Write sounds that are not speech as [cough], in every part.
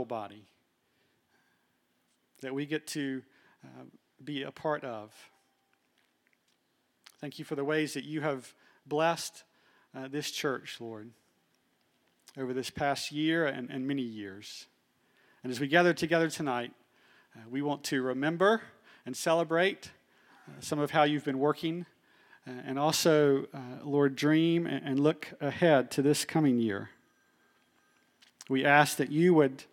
body that we get to uh, be a part of. Thank you for the ways that you have blessed uh, this church, Lord, over this past year and, and many years. And as we gather together tonight, uh, we want to remember and celebrate uh, some of how you've been working, uh, and also, uh, Lord, dream and look ahead to this coming year. We ask that you would,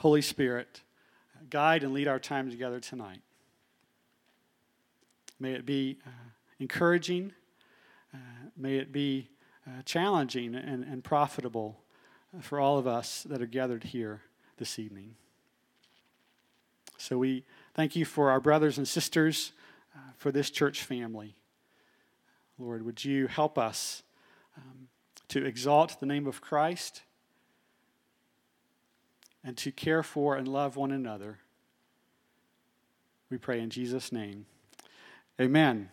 Holy Spirit, guide and lead our time together tonight. May it be uh, encouraging. Uh, may it be uh, challenging and, and profitable for all of us that are gathered here this evening. So we thank you for our brothers and sisters, uh, for this church family. Lord, would you help us um, to exalt the name of Christ and to care for and love one another? We pray in Jesus' name. Amen.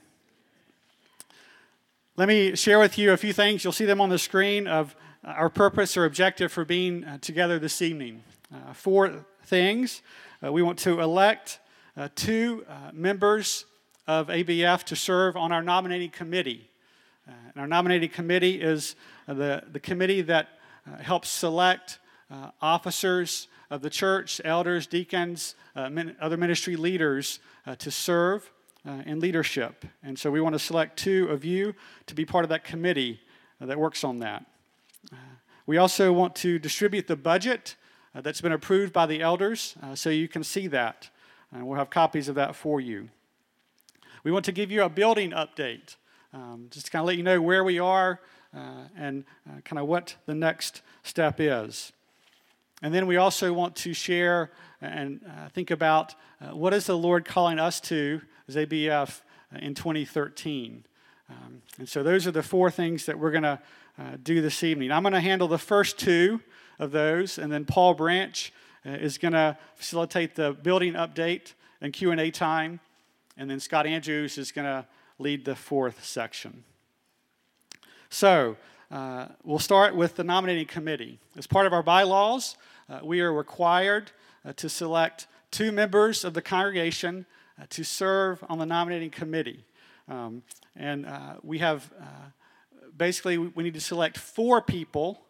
Let me share with you a few things. You'll see them on the screen of our purpose or objective for being uh, together this evening. Uh, four things. Uh, we want to elect uh, two uh, members of ABF to serve on our nominating committee. Uh, and our nominating committee is the, the committee that helps select officers of the church, elders, deacons, other ministry leaders to serve uh, in leadership. And so we want to select two of you to be part of that committee uh, that works on that. Uh, we also want to distribute the budget uh, that's been approved by the elders uh, so you can see that. And we'll have copies of that for you. We want to give you a building update, um, just to kind of let you know where we are uh, and kind of what the next step is. And then we also want to share and uh, think about uh, what is the Lord calling us to as ABF uh, in 2013. Um, and so those are the four things that we're going to uh, do this evening. I'm going to handle the first two of those, and then Paul Branch uh, is going to facilitate the building update and Q&A time, and then Scott Andrews is going to lead the fourth section. So uh, we'll start with the nominating committee. As part of our bylaws, uh, we are required uh, to select two members of the congregation uh, to serve on the nominating committee. Um, and uh, we have uh, basically, we need to select four people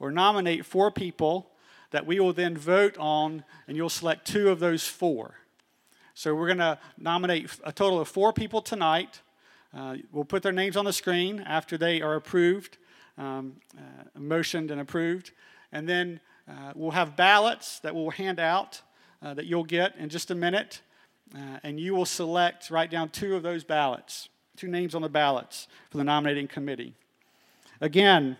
or nominate four people that we will then vote on, and you'll select two of those four. So we're going to nominate a total of four people tonight. We'll put their names on the screen after they are approved, um, uh, motioned and approved. And then uh, we'll have ballots that we'll hand out uh, that you'll get in just a minute. Uh, and you will select, write down two of those ballots, two names on the ballots for the nominating committee. Again,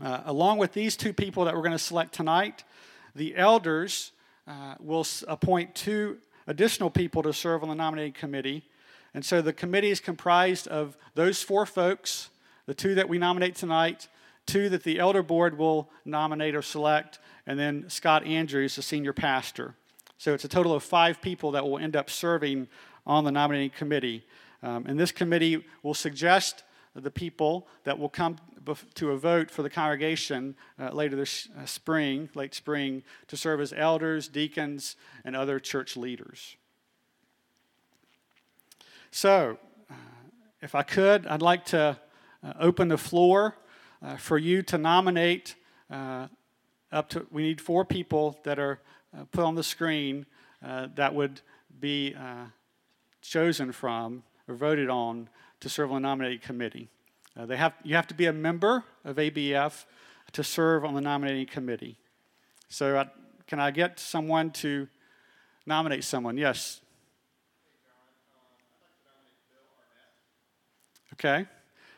uh, along with these two people that we're going to select tonight, the elders uh, will appoint two additional people to serve on the nominating committee. And so the committee is comprised of those four folks, the two that we nominate tonight, two that the elder board will nominate or select, and then Scott Andrews, the senior pastor. So it's a total of five people that will end up serving on the nominating committee. Um, and this committee will suggest the people that will come to a vote for the congregation uh, later this uh, spring, late spring, to serve as elders, deacons, and other church leaders. So, uh, if I could, I'd like to open the floor uh, for you to nominate uh, up to, we need four people that are uh, put on the screen uh, that would be uh, chosen from or voted on to serve on the nominating committee. Uh, they have, you have to be a member of ABF to serve on the nominating committee. So, I, can I get someone to nominate someone? Yes. Okay.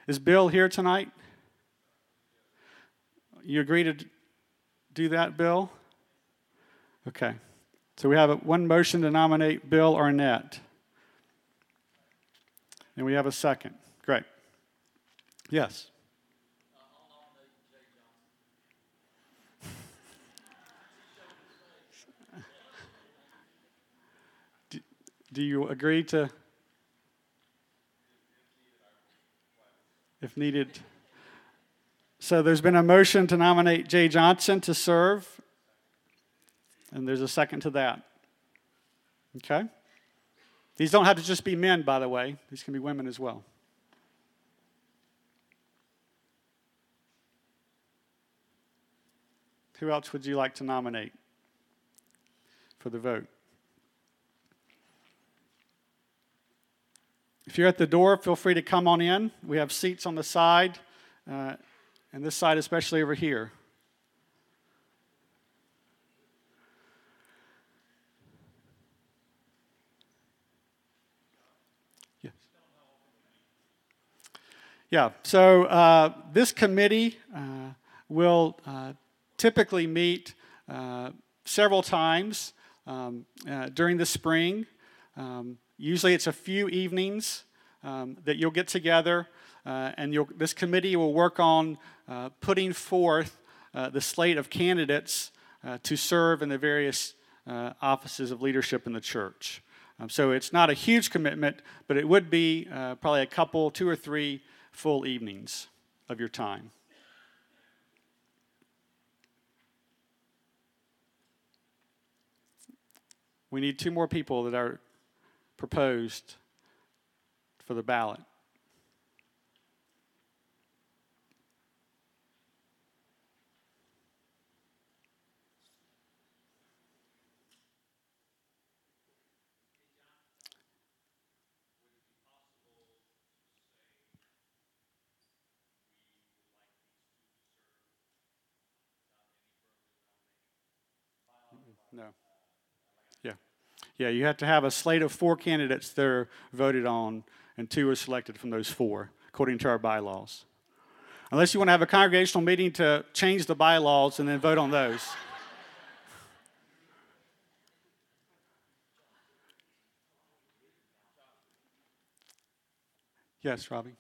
Is Bill here tonight? You agree to do that, Bill? Okay. So we have one motion to nominate Bill Arnett. And we have a second. Great. Yes. [laughs] do, do you agree to, if needed? So there's been a motion to nominate Jay Johnson to serve And there's a second to that. Okay? These don't have to just be men, by the way, these can be women as well. Who else would you like to nominate for the vote? If you're at the door, feel free to come on in. We have seats on the side, uh, and this side, especially over here. Yes. Yeah, so uh, this committee uh, will uh, typically meet uh, several times um, uh, during the spring. Um, usually it's a few evenings um, that you'll get together uh, and this committee will work on uh, putting forth uh, the slate of candidates uh, to serve in the various offices of leadership in the church. Um, so it's not a huge commitment, but it would be probably a couple, two or three full evenings of your time. We need two more people that are proposed for the ballot. No. Yeah, you have to have a slate of four candidates that are voted on, and two are selected from those four, according to our bylaws. Unless you want to have a congregational meeting to change the bylaws and then vote on those. yes, Robbie.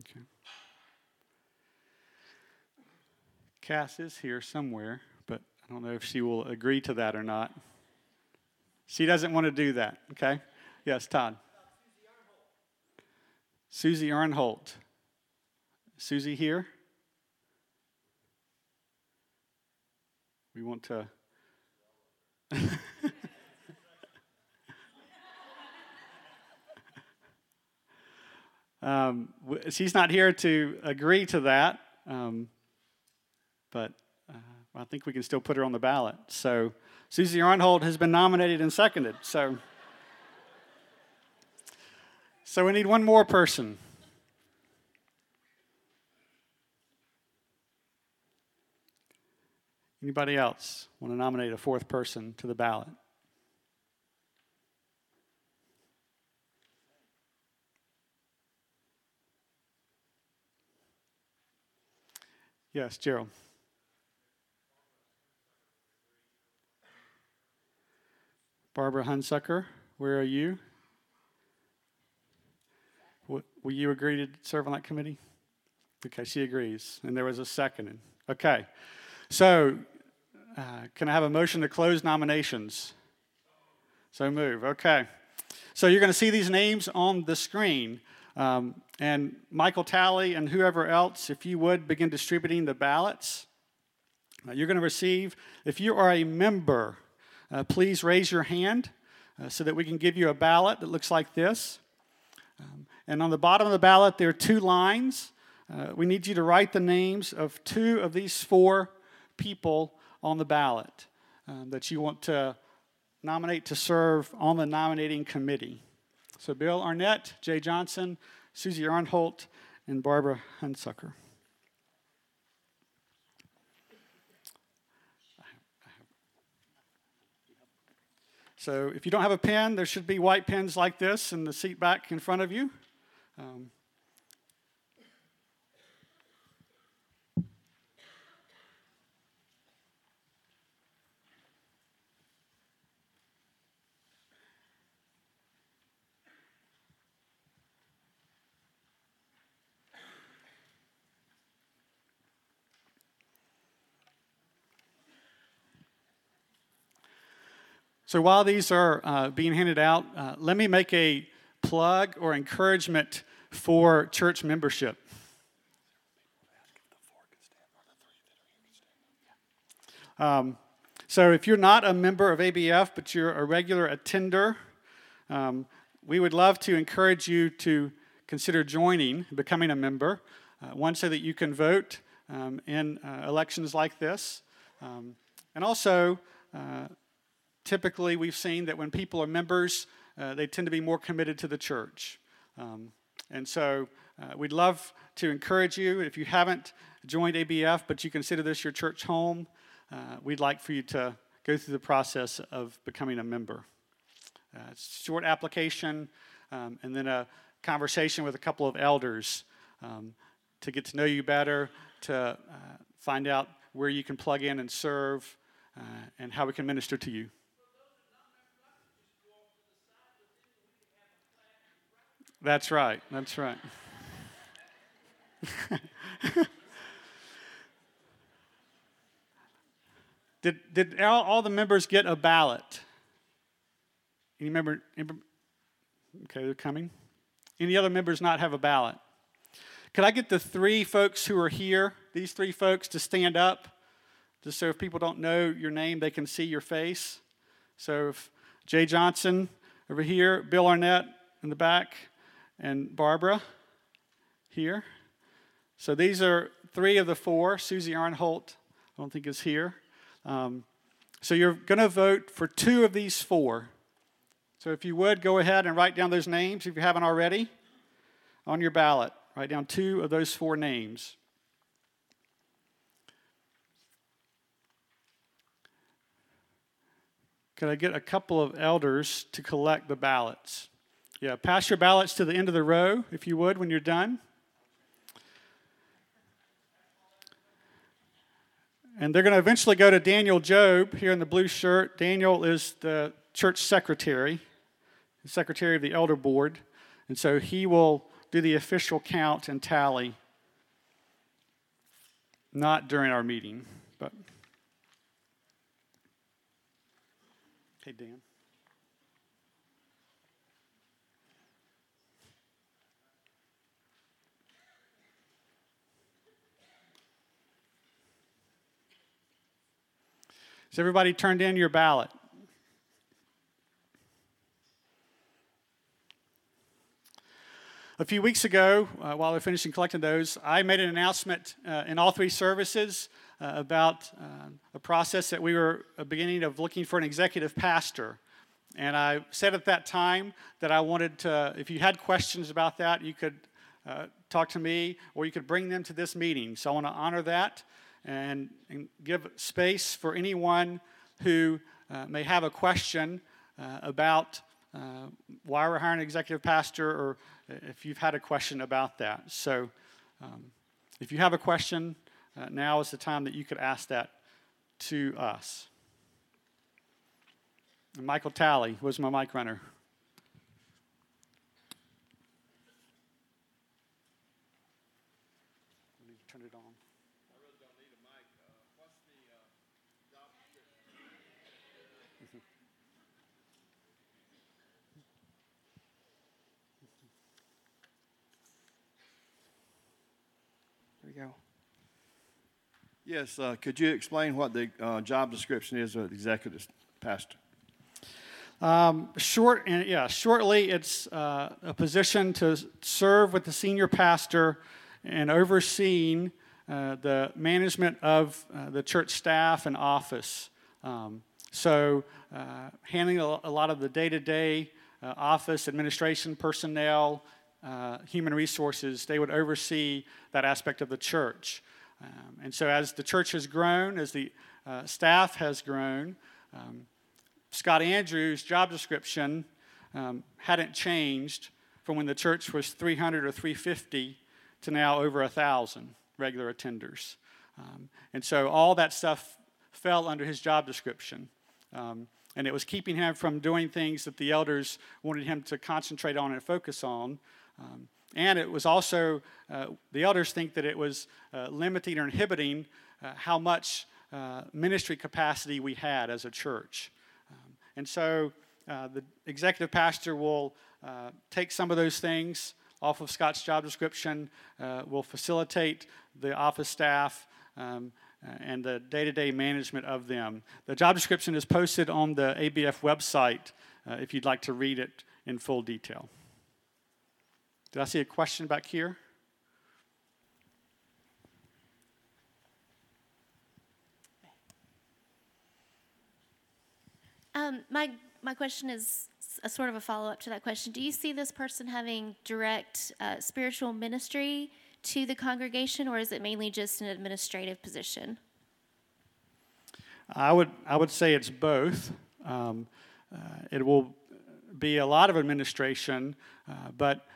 Okay. Cass is here somewhere, but I don't know if she will agree to that or not. She doesn't want to do that, okay? Yes, Todd. Susie Arnholt. Susie here? We want to. [laughs] Um, she's not here to agree to that, um, but uh, I think we can still put her on the ballot. So Susie Arnholt has been nominated and seconded. So, so we need one more person. Anybody else want to nominate a fourth person to the ballot? Yes, Gerald. Barbara Hunsucker, where are you? will you agree to serve on that committee? Okay, she agrees. And there was a second. Okay. So, uh, can I have a motion to close nominations? So move. Okay. So, you're going to see these names on the screen. Um, and Michael Talley and whoever else, if you would begin distributing the ballots, uh, you're going to receive, if you are a member, uh, please raise your hand uh, so that we can give you a ballot that looks like this. Um, and on the bottom of the ballot, there are two lines. Uh, we need you to write the names of two of these four people on the ballot um, that you want to nominate to serve on the nominating committee. So, Bill Arnett, Jay Johnson, Susie Arnholt, and Barbara Hunsucker. So, if you don't have a pen, there should be white pens like this in the seat back in front of you. Um, So while these are uh, being handed out, uh, let me make a plug or encouragement for church membership. Um, so if you're not a member of ABF, but you're a regular attender, um, we would love to encourage you to consider joining, becoming a member. Uh, one, so that you can vote um, in uh, elections like this. Um, and also, uh, typically we've seen that when people are members, uh, they tend to be more committed to the church. Um, and so uh, we'd love to encourage you, if you haven't joined ABF, but you consider this your church home, uh, we'd like for you to go through the process of becoming a member. Uh, short application, um, and then a conversation with a couple of elders um, to get to know you better, to uh, find out where you can plug in and serve, uh, and how we can minister to you. That's right. That's right. [laughs] did did all, all, the members get a ballot? Any member, Okay, they're coming. Any other members not have a ballot? Could I get the three folks who are here, these three folks, to stand up? Just so if people don't know your name, they can see your face. So if Jay Johnson over here, Bill Arnett in the back, and Barbara here. So these are three of the four. Susie Arnholt, I don't think is here. Um, so you're going to vote for two of these four. So if you would, go ahead and write down those names if you haven't already on your ballot. Write down two of those four names. Could I get a couple of elders to collect the ballots? Yeah, pass your ballots to the end of the row, if you would, when you're done. And they're going to eventually go to Daniel Job here in the blue shirt. Daniel is the church secretary, the secretary of the elder board. And so he will do the official count and tally, not during our meeting, but. Hey, Dan. Has everybody turned in your ballot? A few weeks ago, uh, while we're finishing collecting those, I made an announcement uh, in all three services uh, about uh, a process that we were beginning of looking for an executive pastor. And I said at that time that I wanted to, if you had questions about that, you could uh, talk to me or you could bring them to this meeting. So I want to honor that and, and give space for anyone who uh, may have a question uh, about uh, why we're hiring an executive pastor or if you've had a question about that. So um, if you have a question, uh, now is the time that you could ask that to us. And Michael Talley was my mic runner. go. Yes, uh, could you explain what the uh, job description is of the executive pastor? Um, short and yeah, shortly, it's uh, a position to serve with the senior pastor and overseeing uh, the management of uh, the church staff and office. Um, so, uh, handling a, a, lot of the day-to-day office administration personnel, human resources, they would oversee that aspect of the church. Um, and so, as the church has grown, as the uh, staff has grown, um, Scott Andrews' job description um, hadn't changed from when the church was 300 or 350 to now over 1,000 regular attenders. Um, and so, all that stuff fell under his job description. Um, and it was keeping him from doing things that the elders wanted him to concentrate on and focus on. Um, and it was also, uh, the elders think that it was uh, limiting or inhibiting uh, how much uh, ministry capacity we had as a church. Um, and so uh, the executive pastor will uh, take some of those things off of Scott's job description, will facilitate the office staff. Um, and the day to day management of them. The job description is posted on the ABF website if you'd like to read it in full detail. Did I see a question back here? Um, my my question is a sort of a follow up to that question. Do you see this person having direct uh, spiritual ministry to the congregation, or is it mainly just an administrative position? I would I would say it's both. Um, uh, it will be a lot of administration, uh, but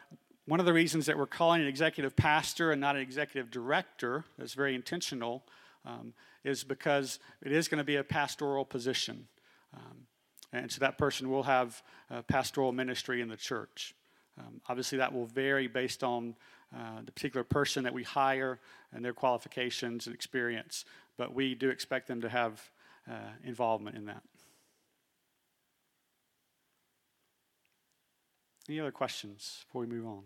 one of the reasons that we're calling an executive pastor and not an executive director, that's very intentional, um, is because it is going to be a pastoral position. Um, and so that person will have pastoral ministry in the church. Um, obviously, that will vary based on uh, the particular person that we hire and their qualifications and experience, but we do expect them to have uh, involvement in that. Any other questions before we move on?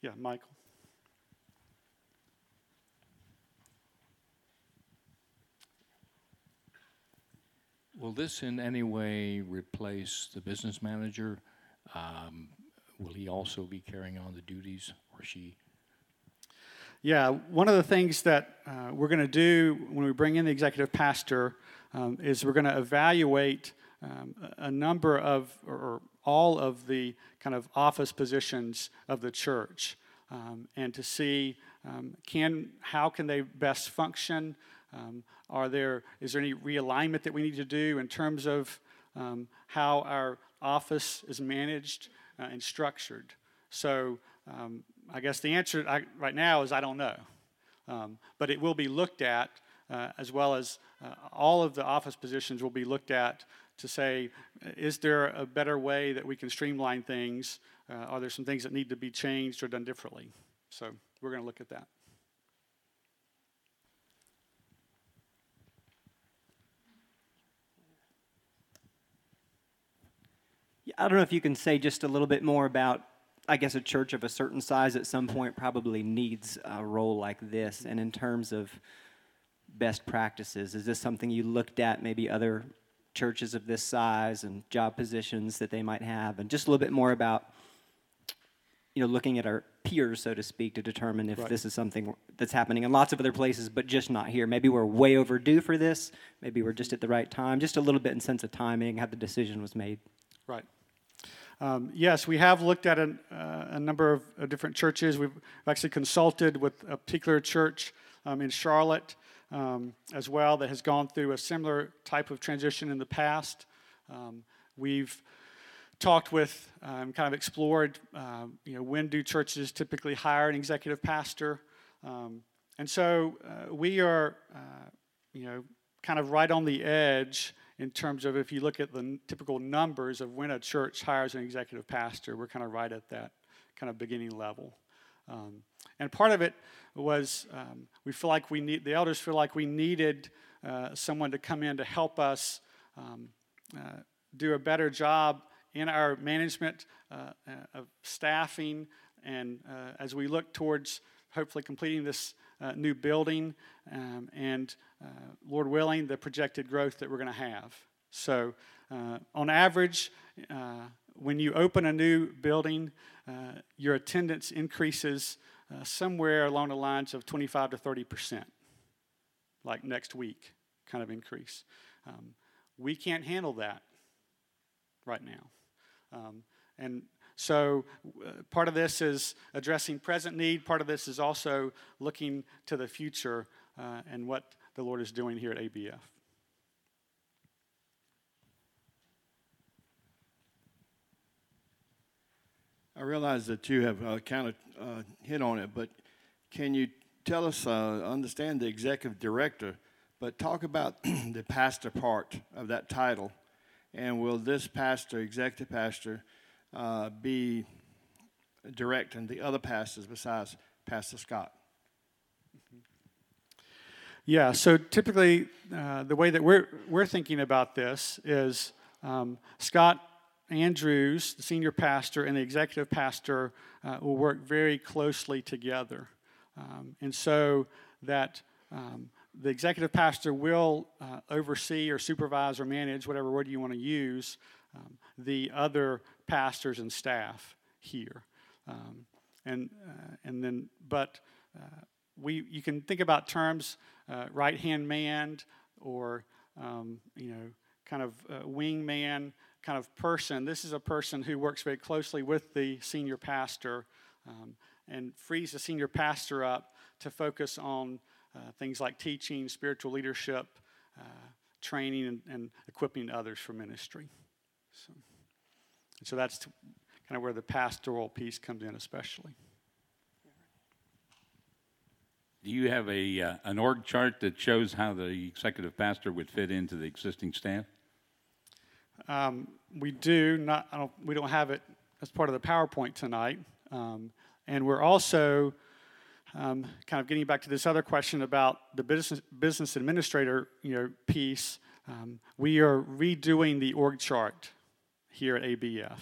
Yeah, Michael. Will this in any way replace the business manager? Um, will he also be carrying on the duties, or she? Yeah, one of the things that uh, we're going to do when we bring in the executive pastor um, is we're going to evaluate um, a number of, or all of the kind of office positions of the church, um, and to see um, can how can they best function. Um, are there is there any realignment that we need to do in terms of um, how our office is managed uh, and structured? So I guess the answer I, right now is I don't know, but it will be looked at uh, as well as uh, all of the office positions will be looked at to say, is there a better way that we can streamline things? Uh, are there some things that need to be changed or done differently? So we're going to look at that. I don't know if you can say just a little bit more about, I guess, a church of a certain size at some point probably needs a role like this. And in terms of best practices, is this something you looked at, maybe other churches of this size and job positions that they might have? And just a little bit more about, you know, looking at our peers, so to speak, to determine if right. this is something that's happening in lots of other places, but just not here. Maybe we're way overdue for this. Maybe we're just at the right time. Just a little bit in sense of timing, how the decision was made. Right. Um, yes, we have looked at a, uh, a number of uh, different churches. We've actually consulted with a particular church um, in Charlotte um, as well that has gone through a similar type of transition in the past. Um, we've talked with, um, kind of explored, uh, you know, when do churches typically hire an executive pastor? Um, and so uh, we are, uh, you know, kind of right on the edge in terms of if you look at the n- typical numbers of when a church hires an executive pastor, we're kind of right at that kind of beginning level. Um, and part of it was um, we feel like we need, the elders feel like we needed uh, someone to come in to help us um, uh, do a better job in our management uh, of staffing and uh, as we look towards hopefully completing this uh, new building um, and uh, Lord willing, the projected growth that we're going to have. So, on average, when you open a new building, uh, your attendance increases uh, somewhere along the lines of 25 to 30 percent, like next week, kind of increase. Um, we can't handle that right now. Um, and so, uh, part of this is addressing present need, part of this is also looking to the future uh, and what the Lord is doing here at ABF. I realize that you have uh, kind of uh, hit on it, but can you tell us, uh, understand the executive director, but talk about [clears throat] the pastor part of that title? And will this pastor, executive pastor, uh, be directing the other pastors besides Pastor Scott? Yeah, so typically uh, the way that we're, we're thinking about this is um, Scott Andrews, the senior pastor, and the executive pastor uh, will work very closely together. Um, and so that um, the executive pastor will uh, oversee or supervise or manage, whatever word you want to use, um, the other pastors and staff here. Um, and, uh, and then, but uh, we, you can think about terms uh, right hand man or, um, you know, kind of uh, wingman kind of person. This is a person who works very closely with the senior pastor um, and frees the senior pastor up to focus on uh, things like teaching, spiritual leadership, uh, training, and, and, equipping others for ministry. So, so that's kind of where the pastoral piece comes in, especially. Do you have a uh, an org chart that shows how the executive pastor would fit into the existing staff? Um, we do not. Don't, we don't have it as part of the PowerPoint tonight, um, and we're also um, kind of getting back to this other question about the business business administrator, you know, piece. Um, we are redoing the org chart here at ABF,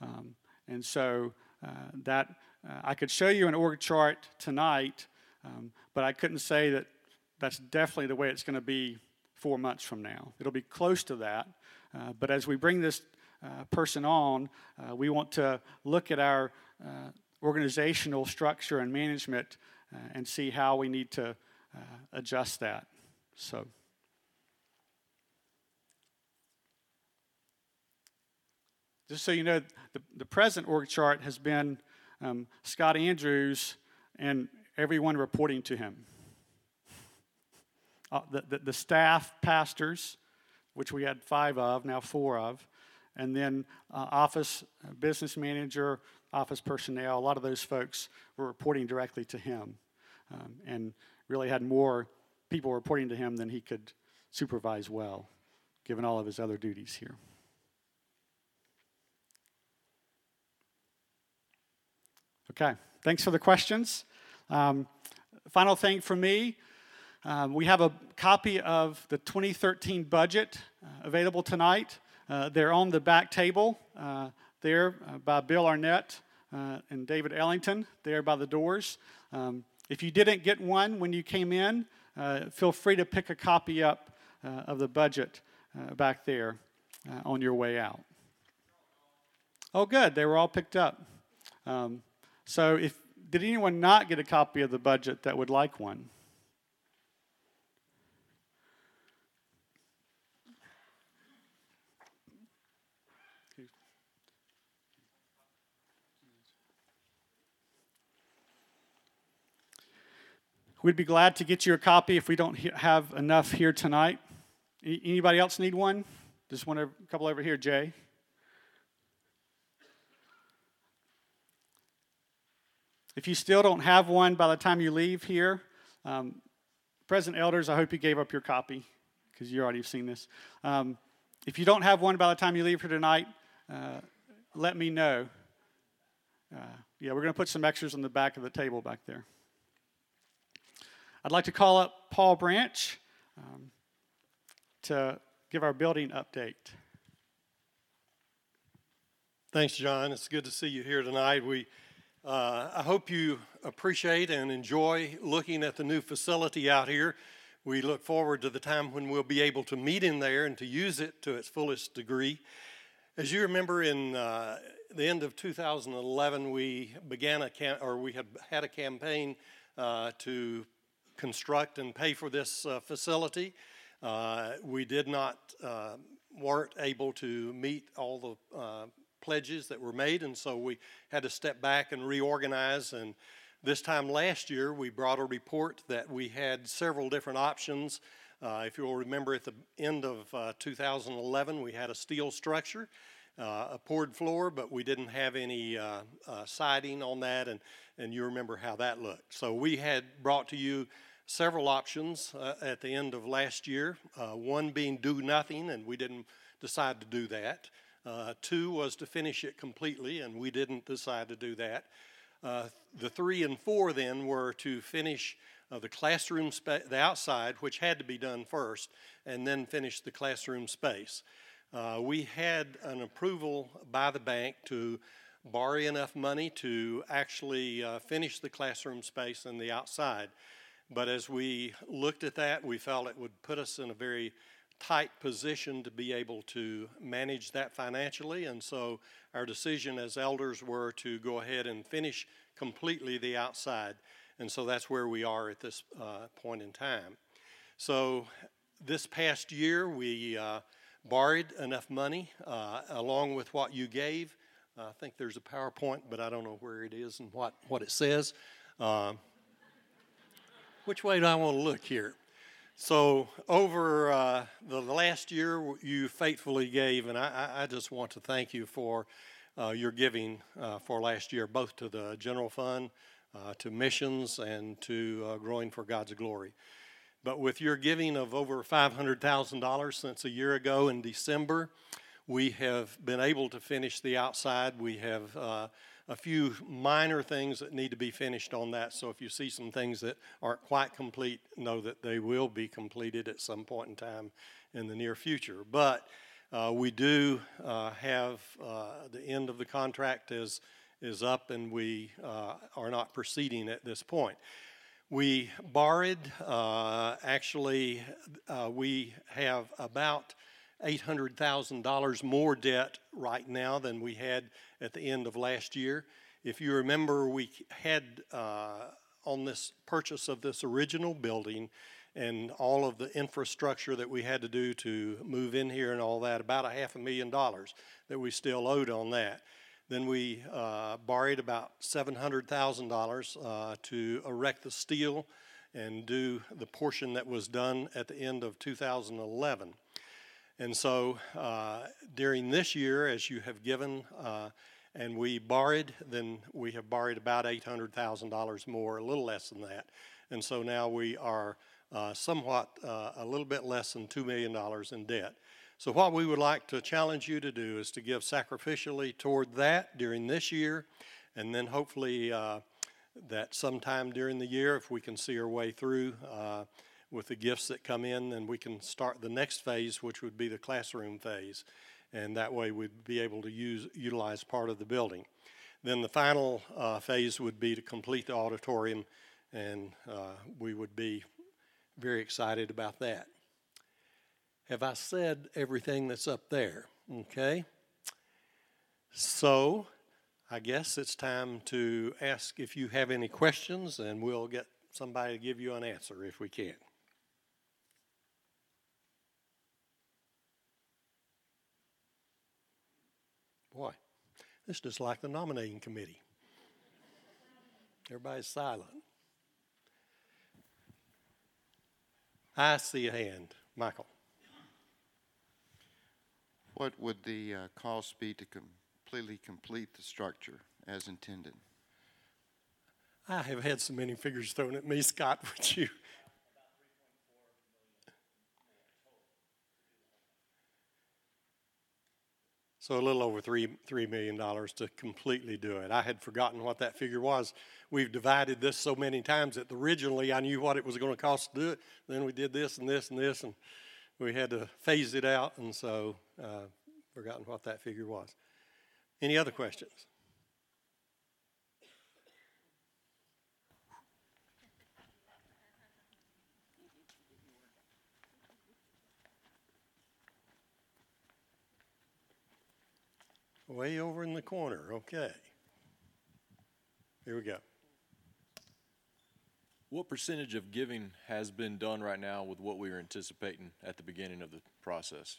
um, and so uh, that uh, I could show you an org chart tonight, um, but I couldn't say that that's definitely the way it's going to be four months from now. It'll be close to that. Uh, but as we bring this uh, person on, uh, we want to look at our organizational structure and management and see how we need to adjust that. So. Just so you know, the, the present org chart has been um, Scott Andrews and everyone reporting to him. Uh, the, the, the, staff pastors, which we had five of, now four of, and then uh, office uh, business manager, office personnel, a lot of those folks were reporting directly to him um, and really had more people reporting to him than he could supervise well, given all of his other duties here. Okay, thanks for the questions. Um, final thing for me um, we have a copy of the 2013 budget uh, available tonight. Uh, they're on the back table uh, there uh, by Bill Arnett uh, and David Ellington, there by the doors. Um, if you didn't get one when you came in, uh, feel free to pick a copy up of the budget back there on your way out. Oh, good. They were all picked up. Um, so, if did anyone not get a copy of the budget that would like one? We'd be glad to get you a copy if we don't have enough here tonight. Anybody else need one? Just one, a couple over here, Jay. If you still don't have one by the time you leave here, um, present elders, I hope you gave up your copy because you already have seen this. Um, if you don't have one by the time you leave here tonight, uh, let me know. Uh, yeah, we're going to put some extras on the back of the table back there. I'd like to call up Paul Branch um, to give our building update. Thanks, John. It's good to see you here tonight. We, uh, I hope you appreciate and enjoy looking at the new facility out here. We look forward to the time when we'll be able to meet in there and to use it to its fullest degree. As you remember, in uh, the end of 2011, we began a cam- or we had had a campaign uh, to construct and pay for this uh, facility. Uh, we did not, uh, weren't able to meet all the uh, pledges that were made, and so we had to step back and reorganize. And this time last year, we brought a report that we had several different options. Uh, if you'll remember, at the end of uh, 2011, we had a steel structure. Uh, a poured floor, but we didn't have any uh, uh, siding on that, and, and you remember how that looked. So we had brought to you several options uh, at the end of last year, uh, one being do nothing, and we didn't decide to do that. Uh, two was to finish it completely, and we didn't decide to do that. Uh, the three and four then were to finish uh, the classroom, spa- the outside, which had to be done first, and then finish the classroom space. Uh, we had an approval by the bank to borrow enough money to actually finish the classroom space and the outside. But as we looked at that, we felt it would put us in a very tight position to be able to manage that financially. And so our decision as elders were to go ahead and finish completely the outside. And so that's where we are at this uh, point in time. So this past year, we uh, borrowed enough money uh, along with what you gave. I think there's a PowerPoint, but I don't know where it is and what, what it says. Which way do I want to look here? So, over uh, the last year, you faithfully gave, and I, I just want to thank you for uh, your giving uh, for last year, both to the general fund, uh, to missions, and to uh, growing for God's glory. But with your giving of over $500,000 since a year ago in December, we have been able to finish the outside. We have uh, a few minor things that need to be finished on that. So if you see some things that aren't quite complete, know that they will be completed at some point in time in the near future. But uh, we do uh, have uh, the end of the contract is is up, and we uh, are not proceeding at this point. We borrowed. Uh, actually, uh, we have about $800,000 more debt right now than we had at the end of last year. If you remember, we had uh, on this purchase of this original building and all of the infrastructure that we had to do to move in here and all that, about a half a million dollars that we still owed on that. Then we uh, borrowed about $700,000 uh, to erect the steel and do the portion that was done at the end of 2011. And so uh, during this year, as you have given uh, and we borrowed, then we have borrowed about $800,000 more, a little less than that. And so now we are uh, somewhat uh, a little bit less than $2 million in debt. So, what we would like to challenge you to do is to give sacrificially toward that during this year, and then hopefully uh, that sometime during the year, if we can see our way through uh, with the gifts that come in, then we can start the next phase, which would be the classroom phase. And that way we'd be able to use, utilize part of the building. Then the final uh, phase would be to complete the auditorium, and uh, we would be very excited about that. Have I said everything that's up there? Okay. So I guess it's time to ask if you have any questions, and we'll get somebody to give you an answer if we can. Boy, this is just like the nominating committee. Everybody's silent. I see a hand. Michael. What would the uh, cost be to completely complete the structure as intended? I have had so many figures thrown at me, Scott. [laughs] Would you So a little over three three million dollars to completely do it. I had forgotten what that figure was. We've divided this so many times that originally I knew what it was going to cost to do it. Then we did this and this and this, and we had to phase it out, and so uh, forgotten what that figure was. Any other questions? Way over in the corner. Okay. Here we go. What percentage of giving has been done right now with what we were anticipating at the beginning of the process?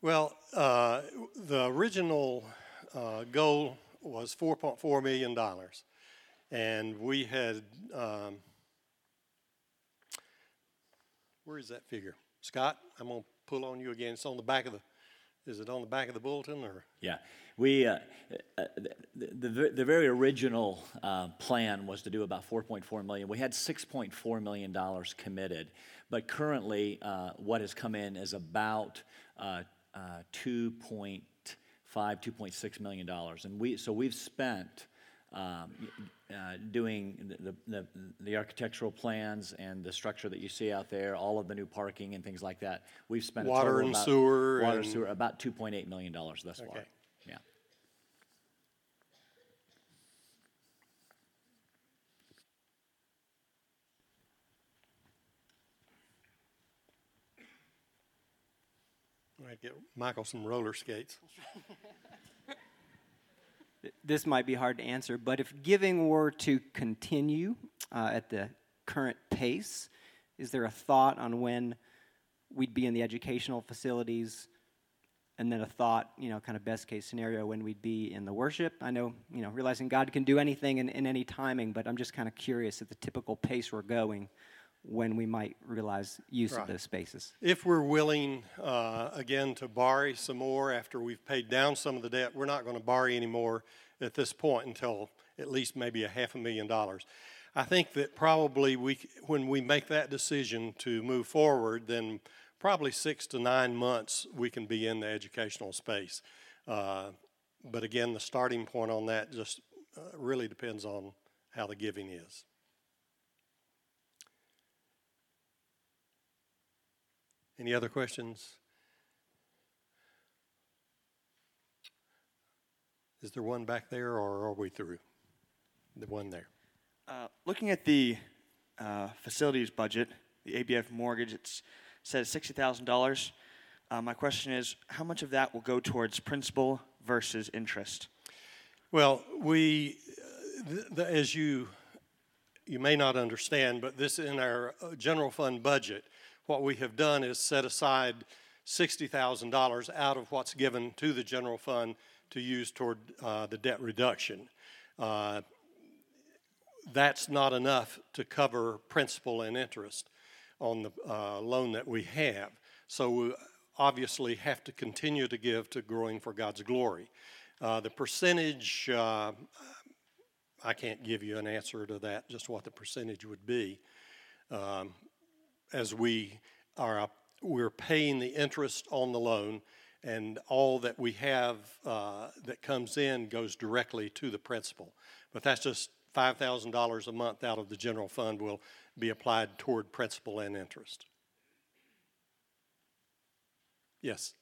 Well, uh, the original uh, goal was $4.4 million. And we had, um, where is that figure? Scott, I'm going to pull on you again. It's on the back of the is it on the back of the bulletin or? Yeah, we uh, uh, the, the, the very original uh, plan was to do about 4.4 million. We had 6.4 million dollars committed, but currently uh, what has come in is about uh, uh, 2.5, 2.6 million dollars, and we so we've spent um, uh, doing the, the, the architectural plans and the structure that you see out there, all of the new parking and things like that. We've spent a Water total and about- sewer Water, and- sewer, about $2.8 million thus far. Okay. Yeah. Might get Michael some roller skates. [laughs] This might be hard to answer, but if giving were to continue uh, at the current pace, is there a thought on when we'd be in the educational facilities? And then a thought, you know, kind of best case scenario when we'd be in the worship. I know, you know, realizing God can do anything in, in any timing, but I'm just kind of curious at the typical pace we're going when we might realize use Right. of those spaces. If we're willing, uh, again, to borrow some more after we've paid down some of the debt, we're not going to borrow anymore at this point until at least maybe a half a million dollars. I think that probably we, when we make that decision to move forward, then probably six to nine months we can be in the educational space. Uh, but again, the starting point on that just uh, really depends on how the giving is. Any other questions? Is there one back there, or are we through? The one there. Uh, looking at the uh, facilities budget, the ABF mortgage, it says sixty thousand dollars. Uh, my question is, how much of that will go towards principal versus interest? Well, we, uh, th- as you, you may not understand, but this in our uh, general fund budget, what we have done is set aside sixty thousand dollars out of what's given to the general fund to use toward uh, the debt reduction. Uh, that's not enough to cover principal and interest on the uh, loan that we have. So we obviously have to continue to give to growing for God's glory. Uh, the percentage, uh, I can't give you an answer to that, just what the percentage would be. Um, as we are, we're paying the interest on the loan, and all that we have uh, that comes in goes directly to the principal. But that's just $5,000 a month out of the general fund will be applied toward principal and interest. Yes.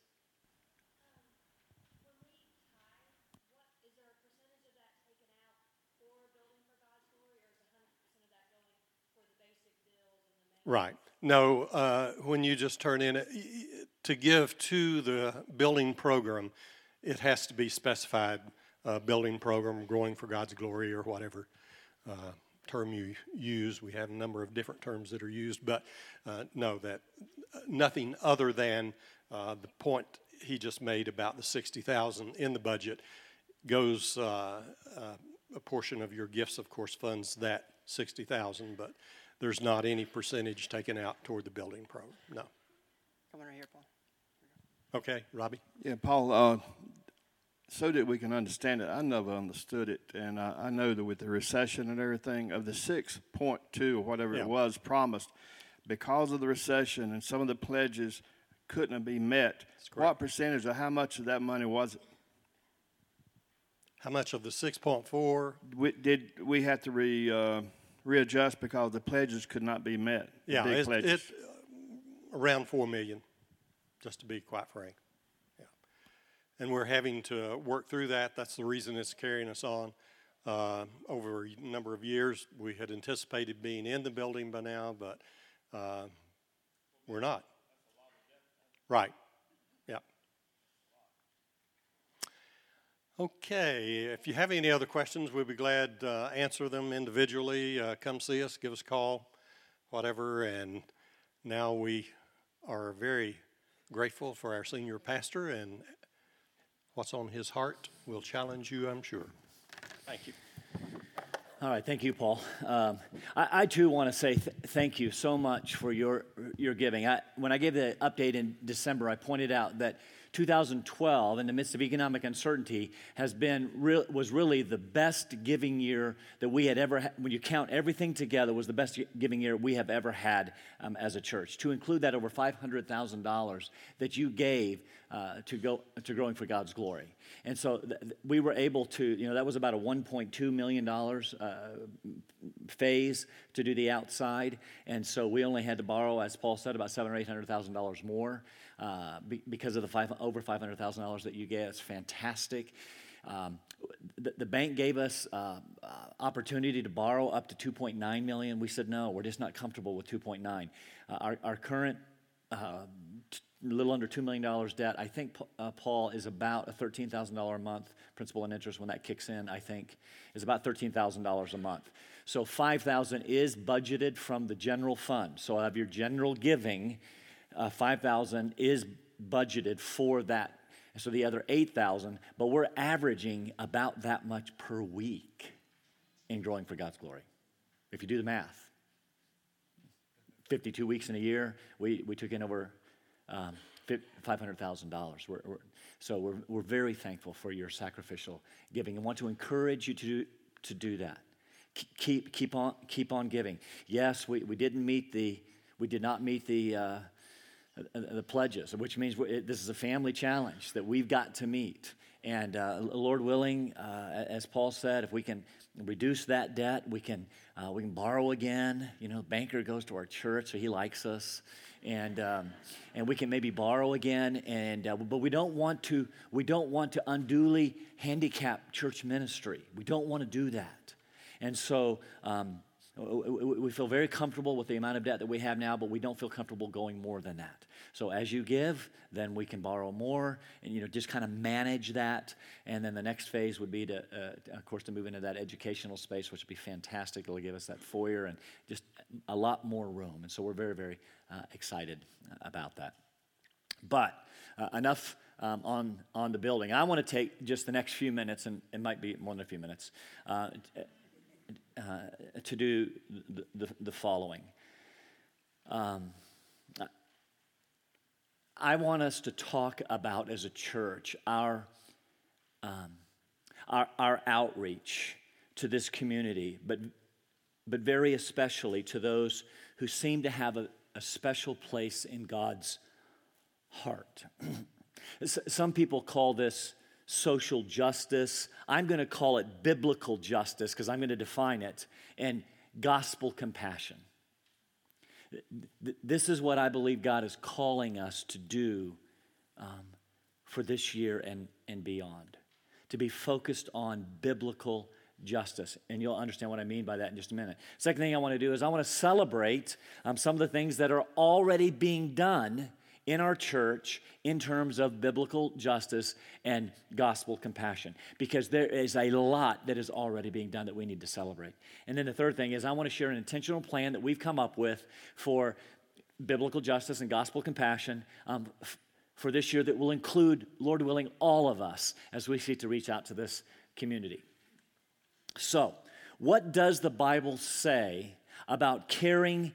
Right. No, uh, when you just turn in, to give to the building program, it has to be specified, uh, building program, growing for God's glory, or whatever uh, term you use. We have a number of different terms that are used, but uh, no, that uh, nothing other than uh, the point he just made about the 60,000 in the budget goes, uh, uh, a portion of your gifts, of course, funds that 60,000, but there's not any percentage taken out toward the building program, no. Come on right here, Paul. Okay, Robbie? Yeah, Paul, uh, so that we can understand it, I never understood it. And I, I know that with the recession and everything, of the 6.2 or whatever Yeah. it was promised, because of the recession and some of the pledges couldn't be met, what percentage or how much of that money was it? How much of the 6.4? We, did we have to re, uh, readjust because the pledges could not be met? Yeah, big it, pledges? it, uh, around 4 million, just to be quite frank. Yeah. And we're having to work through that. That's the reason it's carrying us on. Uh, over a number of years, we had anticipated being in the building by now, but uh, we're not. Right. Yeah. Okay, if you have any other questions, we'd be glad to uh, answer them individually. Uh, come see us, give us a call, whatever. And now we are very grateful for our senior pastor and what's on his heart will challenge you, I'm sure. Thank you. All right, thank you, Paul. Um, I, I too want to say th- thank you so much for your your giving. I, when I gave the update in December, I pointed out that 2012, in the midst of economic uncertainty, has been re- was really the best giving year that we had ever. had. when you count everything together, was the best giving year we have ever had um, as a church. To include that over five hundred thousand dollars that you gave uh, to go to growing for God's glory, and so th- we were able to. You know, that was about a 1.2 million dollars uh, phase to do the outside, and so we only had to borrow, as Paul said, about seven or eight hundred thousand dollars more uh, be, because of the five, over five hundred thousand dollars that you get. It's fantastic. Um, the, the, bank gave us uh, uh, opportunity to borrow up to 2.9 million. We said no, we're just not comfortable with 2.9. Uh, our, our current uh, t- little under $2 million debt. I think uh, Paul is about a $13,000 a month principal and interest when that kicks in, I think, is about $13,000 a month. So 5000 is budgeted from the general fund. So of your general giving, uh, 5000 is budgeted for that. So the other 8000, but we're averaging about that much per week in growing for God's glory. If you do the math, 52 weeks in a year, we, we took in over um, $500,000. We're, we're, so we're, we're very thankful for your sacrificial giving and want to encourage you to do, to do that. Keep, keep, on, keep on giving. Yes, we, we didn't meet the, we did not meet the, uh, the pledges, which means this is a family challenge that we've got to meet. And uh, Lord willing, uh, as Paul said, if we can reduce that debt, we can, uh, we can borrow again. You know, banker goes to our church, so he likes us and um, and we can maybe borrow again. And uh, but we don't want to we don't want to unduly handicap church ministry. We don't want to do that. And so. Um, we feel very comfortable with the amount of debt that we have now, but we don't feel comfortable going more than that. So as you give, then we can borrow more, and you know just kind of manage that. And then the next phase would be to, uh, of course, to move into that educational space, which would be fantastic. It'll give us that foyer and just a lot more room. And so we're very, very uh, excited about that. But uh, enough um, on, on the building. I want to take just the next few minutes, and it might be more than a few minutes, uh, uh to do the, the, the following. Um, I want us to talk about as a church our, um, our, our outreach to this community, but, but very especially to those who seem to have a, a special place in God's heart. [clears throat] Some people call this social justice. I'm going to call it biblical justice because I'm going to define it, and gospel compassion. This is what I believe God is calling us to do um, for this year and, and beyond to be focused on biblical justice. And you'll understand what I mean by that in just a minute. Second thing I want to do is I want to celebrate um, some of the things that are already being done in our church in terms of biblical justice and gospel compassion because there is a lot that is already being done that we need to celebrate. And then the third thing is I want to share an intentional plan that we've come up with for biblical justice and gospel compassion um, for this year that will include, Lord willing, all of us as we seek to reach out to this community. So, what does the Bible say about caring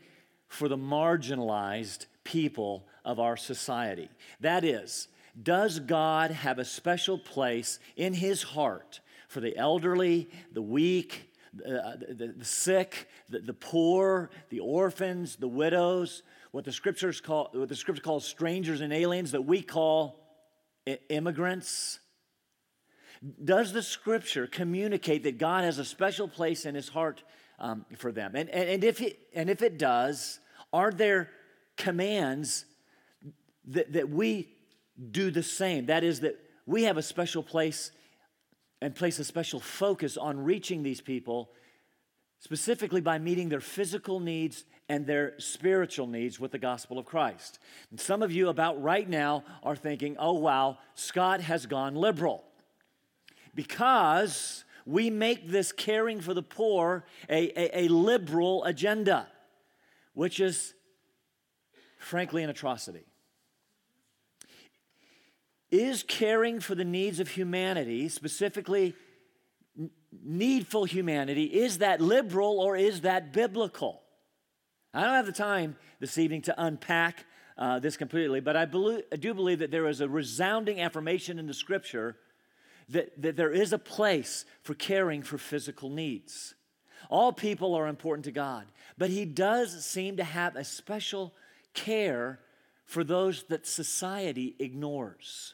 for the marginalized people of our society? That is, does God have a special place in his heart for the elderly, the weak, uh, the, the, sick, the, the poor, the orphans, the widows, what the scriptures call what the scripture calls strangers and aliens that we call immigrants does the scripture communicate that God has a special place in his heart um, for them? And, and, and, if and if it does, are there commands that, that we do the same? That is, that we have a special place and place a special focus on reaching these people, specifically by meeting their physical needs and their spiritual needs with the gospel of Christ. And some of you, about right now, are thinking, oh, wow, Scott has gone liberal because we make this caring for the poor a, a, a liberal agenda, which is frankly an atrocity. Is caring for the needs of humanity, specifically needful humanity, is that liberal or is that biblical? I don't have the time this evening to unpack uh, this completely, but I, believe, I do believe that there is a resounding affirmation in the scripture that, that there is a place for caring for physical needs. All people are important to God, but He does seem to have a special care for those that society ignores.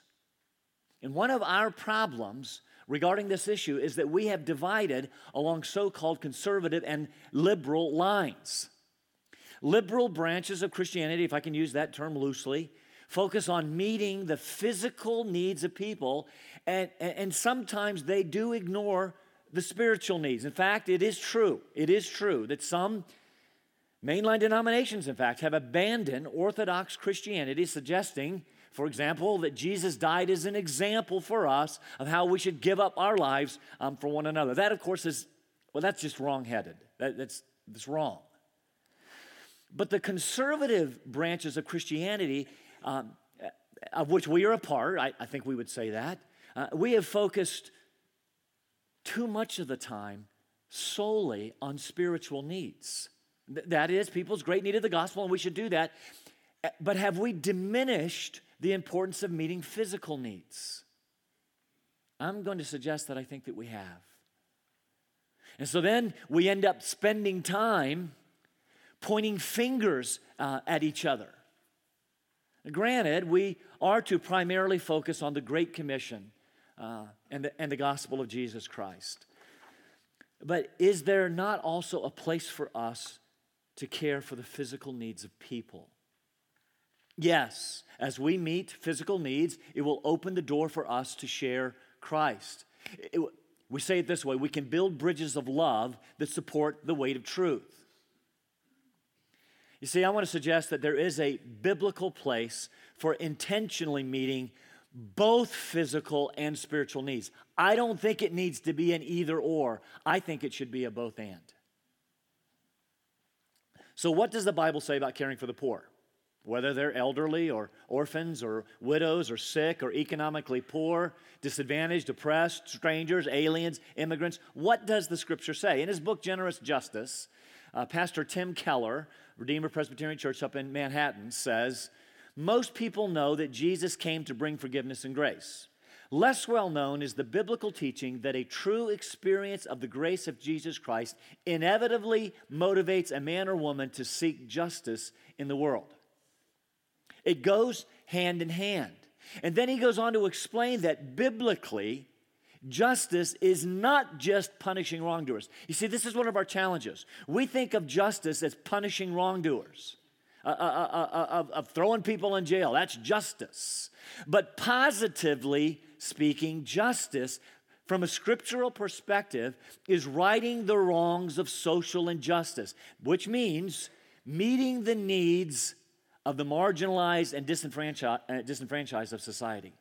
And one of our problems regarding this issue is that we have divided along so called conservative and liberal lines. Liberal branches of Christianity, if I can use that term loosely, focus on meeting the physical needs of people, and, and sometimes they do ignore the spiritual needs. In fact, it is true, it is true that some mainline denominations, in fact, have abandoned Orthodox Christianity, suggesting for example, that Jesus died as an example for us of how we should give up our lives um, for one another. That, of course, is, well, that's just wrong-headed. That, that's, that's wrong. But the conservative branches of Christianity, um, of which we are a part, I, I think we would say that, uh, we have focused too much of the time solely on spiritual needs. Th- that is people's great need of the gospel, and we should do that. Uh, but have we diminished the importance of meeting physical needs? I'm going to suggest that I think that we have. And so then we end up spending time pointing fingers uh, at each other. Granted, we are to primarily focus on the Great Commission uh, and, the, and the gospel of Jesus Christ. But is there not also a place for us to care for the physical needs of people? Yes, as we meet physical needs, it will open the door for us to share Christ. It, we say it this way we can build bridges of love that support the weight of truth. You see, I want to suggest that there is a biblical place for intentionally meeting both physical and spiritual needs. I don't think it needs to be an either or, I think it should be a both and. So, what does the Bible say about caring for the poor? Whether they're elderly or orphans or widows or sick or economically poor, disadvantaged, oppressed, strangers, aliens, immigrants. What does the scripture say? In his book, Generous Justice, uh, Pastor Tim Keller, Redeemer Presbyterian Church up in Manhattan, says Most people know that Jesus came to bring forgiveness and grace. Less well known is the biblical teaching that a true experience of the grace of Jesus Christ inevitably motivates a man or woman to seek justice in the world. It goes hand in hand. And then he goes on to explain that biblically, justice is not just punishing wrongdoers. You see, this is one of our challenges. We think of justice as punishing wrongdoers. Uh, uh, uh, of, of throwing people in jail. That's justice. But positively speaking, justice from a scriptural perspective is righting the wrongs of social injustice, which means meeting the needs of the marginalized and disenfranchised, uh, of society.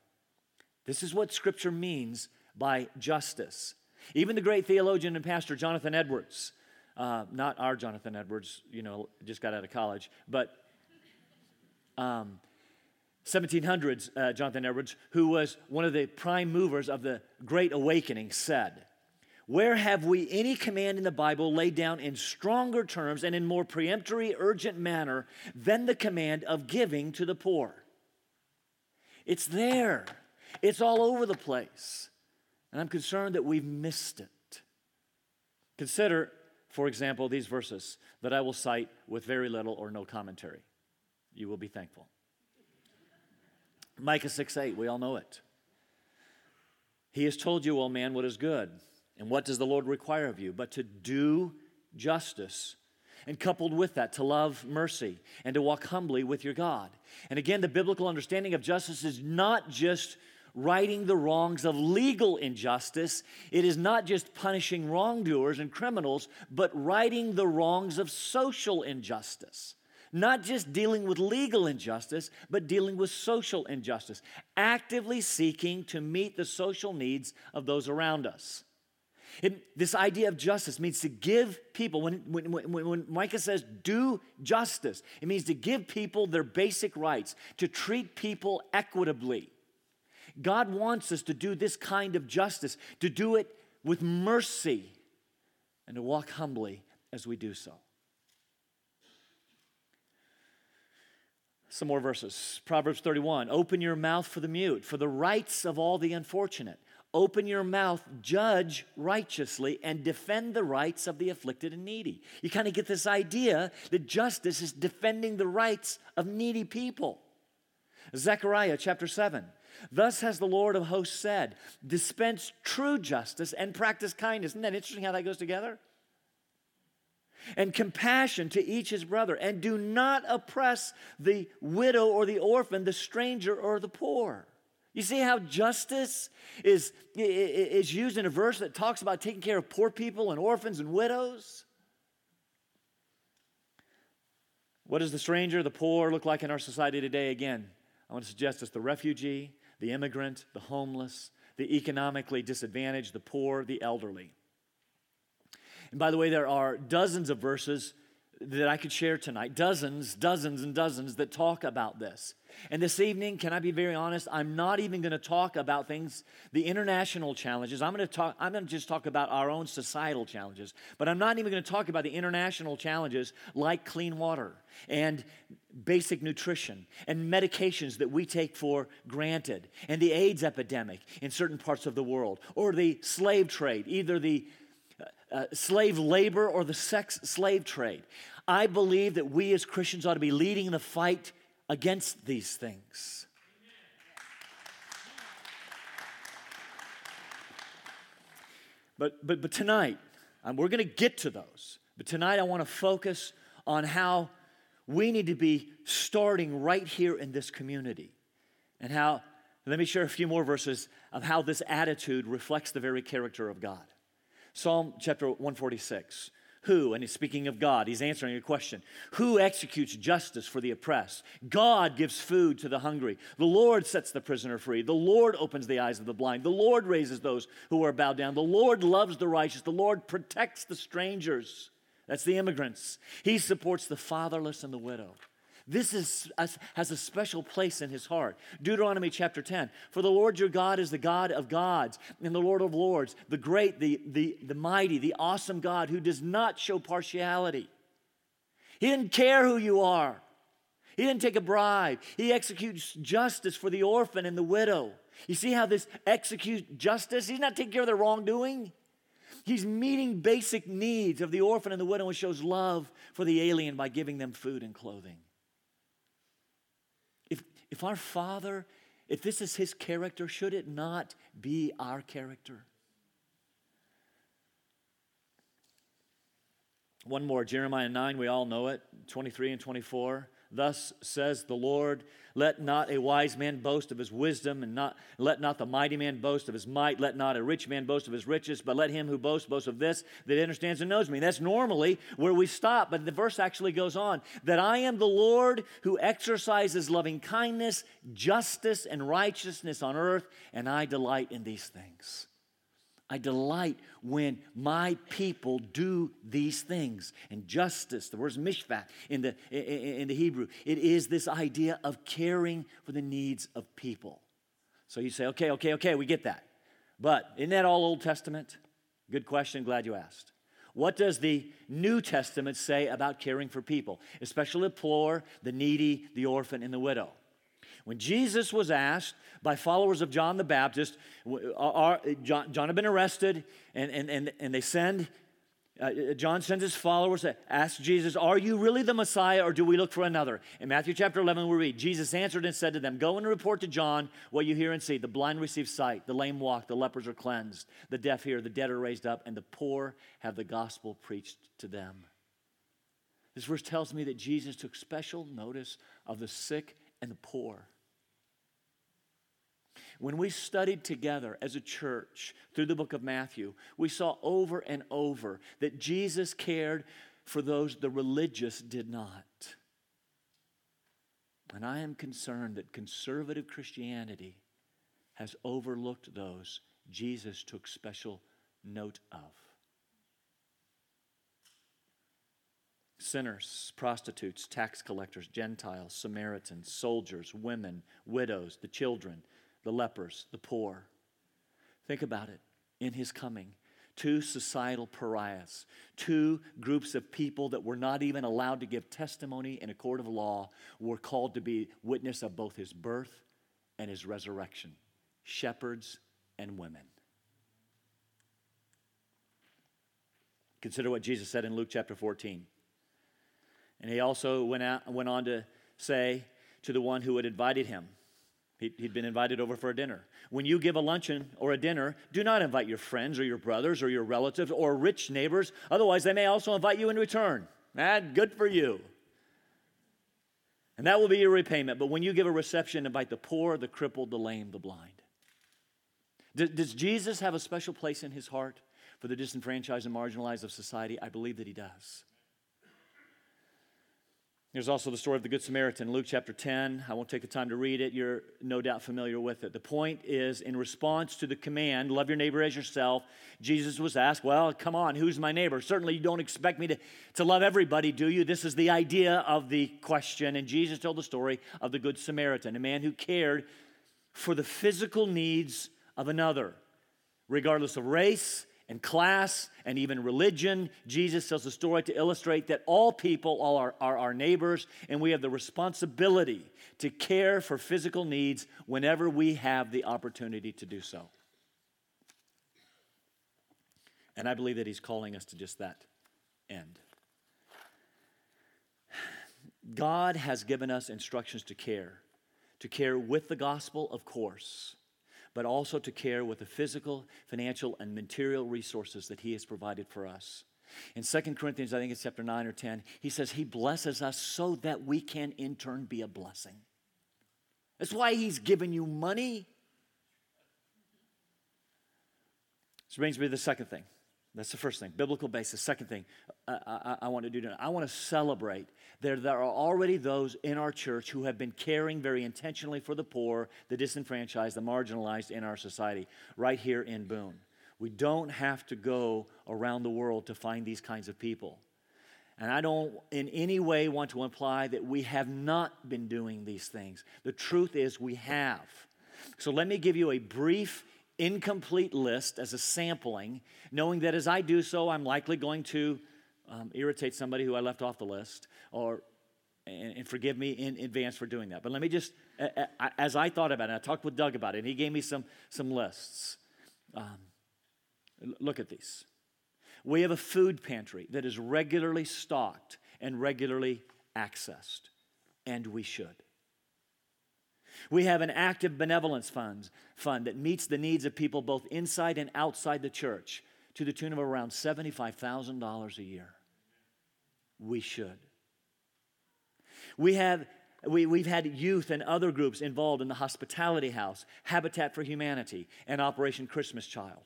This is what Scripture means by justice. Even the great theologian and pastor Jonathan Edwards, uh, not our Jonathan Edwards, you know, just got out of college, but um, 1700s uh, Jonathan Edwards, who was one of the prime movers of the Great Awakening, said, where have we any command in the Bible laid down in stronger terms and in more peremptory, urgent manner than the command of giving to the poor? It's there, it's all over the place. And I'm concerned that we've missed it. Consider, for example, these verses that I will cite with very little or no commentary. You will be thankful. Micah 6 8, we all know it. He has told you, O man, what is good and what does the Lord require of you? But to do justice. And coupled with that, to love mercy and to walk humbly with your God. And again, the biblical understanding of justice is not just righting the wrongs of legal injustice. It is not just punishing wrongdoers and criminals, but righting the wrongs of social injustice. Not just dealing with legal injustice, but dealing with social injustice. Actively seeking to meet the social needs of those around us. It, this idea of justice means to give people, when, when, when, when Micah says do justice, it means to give people their basic rights, to treat people equitably. God wants us to do this kind of justice, to do it with mercy, and to walk humbly as we do so. Some more verses. Proverbs 31 Open your mouth for the mute, for the rights of all the unfortunate. Open your mouth, judge righteously, and defend the rights of the afflicted and needy. You kind of get this idea that justice is defending the rights of needy people. Zechariah chapter 7. Thus has the Lord of hosts said, dispense true justice and practice kindness. Isn't that interesting how that goes together? And compassion to each his brother, and do not oppress the widow or the orphan, the stranger or the poor. You see how justice is, is used in a verse that talks about taking care of poor people and orphans and widows? What does the stranger, the poor look like in our society today? Again, I want to suggest it's the refugee, the immigrant, the homeless, the economically disadvantaged, the poor, the elderly. And by the way, there are dozens of verses that I could share tonight, dozens, dozens, and dozens that talk about this. And this evening, can I be very honest? I'm not even going to talk about things, the international challenges. I'm going to talk, I'm going to just talk about our own societal challenges. But I'm not even going to talk about the international challenges like clean water and basic nutrition and medications that we take for granted and the AIDS epidemic in certain parts of the world or the slave trade, either the uh, uh slave labor or the sex slave trade. I believe that we as Christians ought to be leading the fight against these things. But, but, but tonight, we're going to get to those, but tonight I want to focus on how we need to be starting right here in this community. And how, let me share a few more verses of how this attitude reflects the very character of God. Psalm chapter 146. Who, and he's speaking of God, he's answering a question. Who executes justice for the oppressed? God gives food to the hungry. The Lord sets the prisoner free. The Lord opens the eyes of the blind. The Lord raises those who are bowed down. The Lord loves the righteous. The Lord protects the strangers. That's the immigrants. He supports the fatherless and the widow. This is, has a special place in his heart. Deuteronomy chapter 10. For the Lord your God is the God of gods and the Lord of lords, the great, the, the, the mighty, the awesome God who does not show partiality. He didn't care who you are, he didn't take a bribe. He executes justice for the orphan and the widow. You see how this executes justice? He's not taking care of their wrongdoing. He's meeting basic needs of the orphan and the widow and shows love for the alien by giving them food and clothing. If our Father, if this is His character, should it not be our character? One more, Jeremiah 9, we all know it, 23 and 24. Thus says the Lord, let not a wise man boast of his wisdom, and not, let not the mighty man boast of his might, let not a rich man boast of his riches, but let him who boasts boast of this that understands and knows me. That's normally where we stop, but the verse actually goes on that I am the Lord who exercises loving kindness, justice, and righteousness on earth, and I delight in these things. I delight when my people do these things. And justice, the word's mishpat in the, in the Hebrew, it is this idea of caring for the needs of people. So you say, okay, okay, okay, we get that. But isn't that all Old Testament? Good question, glad you asked. What does the New Testament say about caring for people, especially the poor, the needy, the orphan, and the widow? When Jesus was asked by followers of John the Baptist, are, John, John, had been arrested, and, and, and, and they send, uh, John sends his followers to ask Jesus, Are you really the Messiah, or do we look for another? In Matthew chapter 11, we read, Jesus answered and said to them, Go and report to John what you hear and see. The blind receive sight, the lame walk, the lepers are cleansed, the deaf hear, the dead are raised up, and the poor have the gospel preached to them. This verse tells me that Jesus took special notice of the sick and the poor. When we studied together as a church through the book of Matthew, we saw over and over that Jesus cared for those the religious did not. And I am concerned that conservative Christianity has overlooked those Jesus took special note of. Sinners, prostitutes, tax collectors, Gentiles, Samaritans, soldiers, women, widows, the children, the lepers, the poor. Think about it in his coming two societal pariahs, two groups of people that were not even allowed to give testimony in a court of law, were called to be witness of both his birth and his resurrection shepherds and women. Consider what Jesus said in Luke chapter 14. And he also went, out, went on to say to the one who had invited him, He'd been invited over for a dinner. When you give a luncheon or a dinner, do not invite your friends or your brothers or your relatives or rich neighbors. Otherwise, they may also invite you in return. And good for you. And that will be your repayment. But when you give a reception, invite the poor, the crippled, the lame, the blind. Does Jesus have a special place in his heart for the disenfranchised and marginalized of society? I believe that he does. There's also the story of the Good Samaritan, Luke chapter 10. I won't take the time to read it. You're no doubt familiar with it. The point is, in response to the command, love your neighbor as yourself, Jesus was asked, Well, come on, who's my neighbor? Certainly, you don't expect me to, to love everybody, do you? This is the idea of the question. And Jesus told the story of the Good Samaritan, a man who cared for the physical needs of another, regardless of race, and class and even religion. Jesus tells a story to illustrate that all people all are, are our neighbors, and we have the responsibility to care for physical needs whenever we have the opportunity to do so. And I believe that he's calling us to just that end. [sighs] God has given us instructions to care, to care with the gospel, of course but also to care with the physical, financial, and material resources that He has provided for us. In 2 Corinthians, I think it's chapter 9 or 10, he says He blesses us so that we can in turn be a blessing. That's why He's given you money. This brings me to the second thing that's the first thing, biblical basis. Second thing uh, I, I, I want to do tonight, I want to celebrate that there are already those in our church who have been caring very intentionally for the poor, the disenfranchised, the marginalized in our society, right here in Boone. We don't have to go around the world to find these kinds of people. And I don't in any way want to imply that we have not been doing these things. The truth is, we have. So let me give you a brief incomplete list as a sampling, knowing that as I do so, I'm likely going to um, irritate somebody who I left off the list, or and, and, forgive me in advance for doing that. But let me just, as I thought about it, I talked with Doug about it, and he gave me some some lists. Um, look at these. We have a food pantry that is regularly stocked and regularly accessed, and we should. We have an active benevolence fund, fund that meets the needs of people both inside and outside the church to the tune of around $75,000 a year. We should. We have we, we've had youth and other groups involved in the Hospitality House, Habitat for Humanity, and Operation Christmas Child.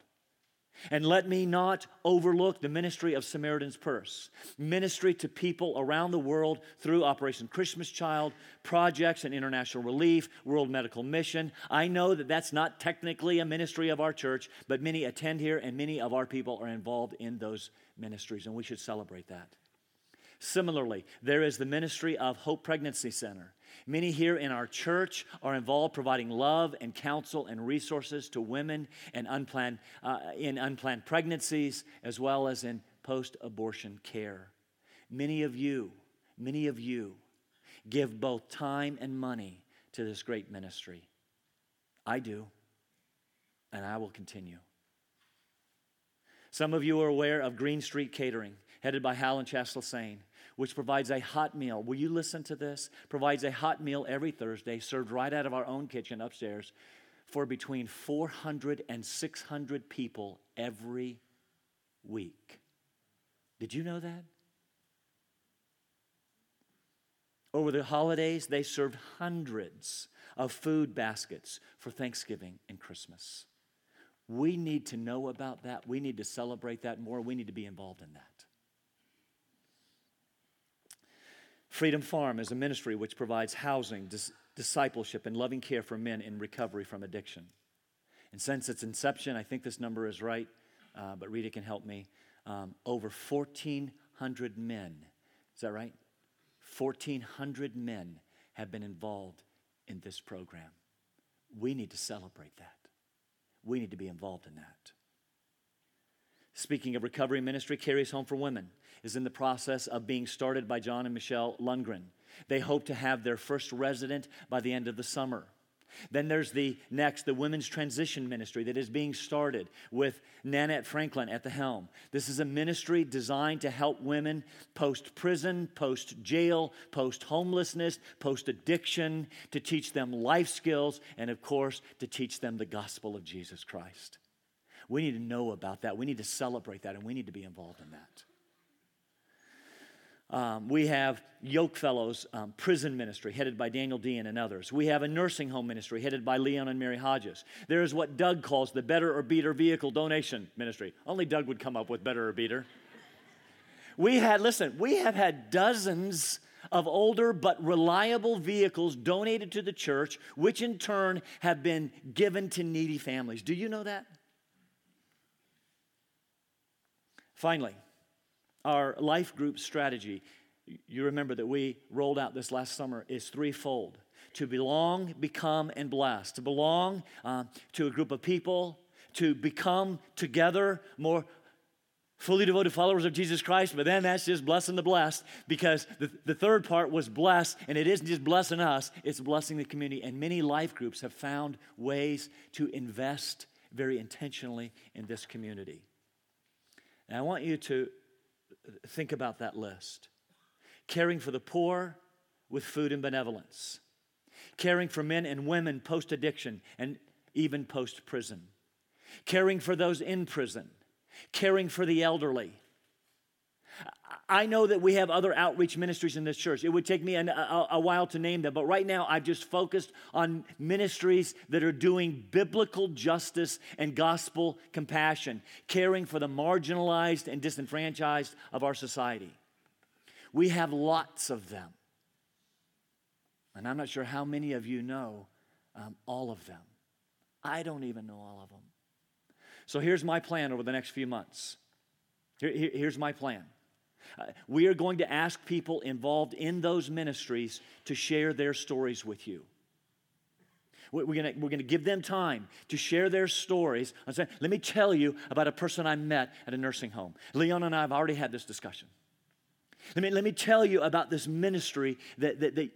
And let me not overlook the ministry of Samaritan's Purse, ministry to people around the world through Operation Christmas Child, projects and international relief, World Medical Mission. I know that that's not technically a ministry of our church, but many attend here and many of our people are involved in those ministries, and we should celebrate that. Similarly, there is the ministry of Hope Pregnancy Center. Many here in our church are involved providing love and counsel and resources to women and unplanned, uh, in unplanned pregnancies as well as in post abortion care. Many of you, many of you give both time and money to this great ministry. I do, and I will continue. Some of you are aware of Green Street Catering, headed by Hal and Chastel Sane which provides a hot meal. Will you listen to this? Provides a hot meal every Thursday, served right out of our own kitchen upstairs, for between 400 and 600 people every week. Did you know that? Over the holidays, they served hundreds of food baskets for Thanksgiving and Christmas. We need to know about that. We need to celebrate that more. We need to be involved in that. Freedom Farm is a ministry which provides housing, dis- discipleship, and loving care for men in recovery from addiction. And since its inception, I think this number is right, uh, but Rita can help me. Um, over 1,400 men, is that right? 1,400 men have been involved in this program. We need to celebrate that. We need to be involved in that. Speaking of recovery ministry, Carries Home for Women is in the process of being started by John and Michelle Lundgren. They hope to have their first resident by the end of the summer. Then there's the next, the Women's Transition Ministry that is being started with Nanette Franklin at the helm. This is a ministry designed to help women post prison, post jail, post homelessness, post addiction, to teach them life skills, and of course, to teach them the gospel of Jesus Christ. We need to know about that. We need to celebrate that, and we need to be involved in that. Um, we have Yoke Fellows um, prison ministry headed by Daniel Dean and others. We have a nursing home ministry headed by Leon and Mary Hodges. There is what Doug calls the Better or Beater Vehicle Donation Ministry. Only Doug would come up with Better or Beater. We had, listen, we have had dozens of older but reliable vehicles donated to the church, which in turn have been given to needy families. Do you know that? Finally, our life group strategy, you remember that we rolled out this last summer, is threefold to belong, become, and bless. To belong uh, to a group of people, to become together more fully devoted followers of Jesus Christ, but then that's just blessing the blessed because the, the third part was blessed, and it isn't just blessing us, it's blessing the community. And many life groups have found ways to invest very intentionally in this community. And I want you to think about that list. Caring for the poor with food and benevolence, caring for men and women post addiction and even post prison, caring for those in prison, caring for the elderly. I know that we have other outreach ministries in this church. It would take me an, a, a, while to name them, but right now I've just focused on ministries that are doing biblical justice and gospel compassion, caring for the marginalized and disenfranchised of our society. We have lots of them. And I'm not sure how many of you know um, all of them. I don't even know all of them. So here's my plan over the next few months. Here, here, here's my plan. Uh, we are going to ask people involved in those ministries to share their stories with you. We're going we're gonna give them time to share their stories. I'm saying, let me tell you about a person I met at a nursing home. Leon and I have already had this discussion. Let me, let me tell you about this ministry that, that, that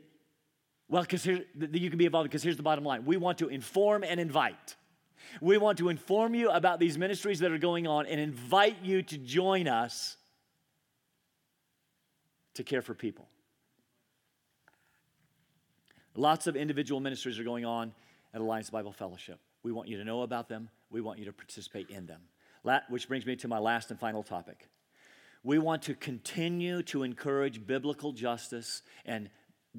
well, because you can be involved because here's the bottom line. We want to inform and invite. We want to inform you about these ministries that are going on and invite you to join us to care for people. Lots of individual ministries are going on at Alliance Bible Fellowship. We want you to know about them, we want you to participate in them. Which brings me to my last and final topic. We want to continue to encourage biblical justice and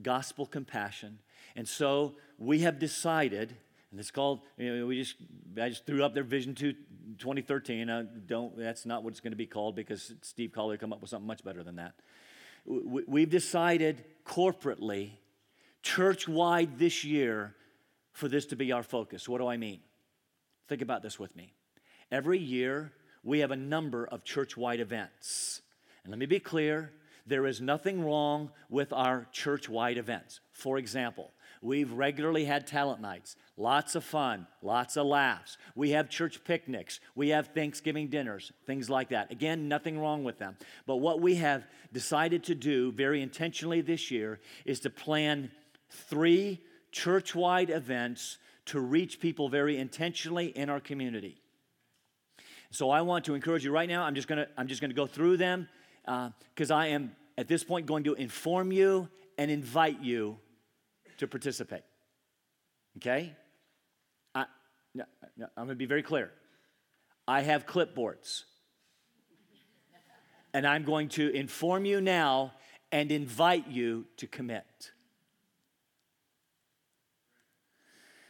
gospel compassion. And so we have decided, and it's called, you know, we just, I just threw up their Vision 2 2013. Uh, don't, that's not what it's going to be called because Steve Collier come up with something much better than that we've decided corporately, church wide this year, for this to be our focus. What do I mean? Think about this with me. Every year, we have a number of church wide events. And let me be clear there is nothing wrong with our church wide events. For example, we've regularly had talent nights, lots of fun, lots of laughs. We have church picnics, we have Thanksgiving dinners, things like that. Again, nothing wrong with them. But what we have decided to do very intentionally this year is to plan three church wide events to reach people very intentionally in our community. So I want to encourage you right now. I'm just gonna I'm just gonna go through them because uh, I am at this point going to inform you and invite you to participate. Okay? I, no, no, I'm going to be very clear. I have clipboards. And I'm going to inform you now and invite you to commit.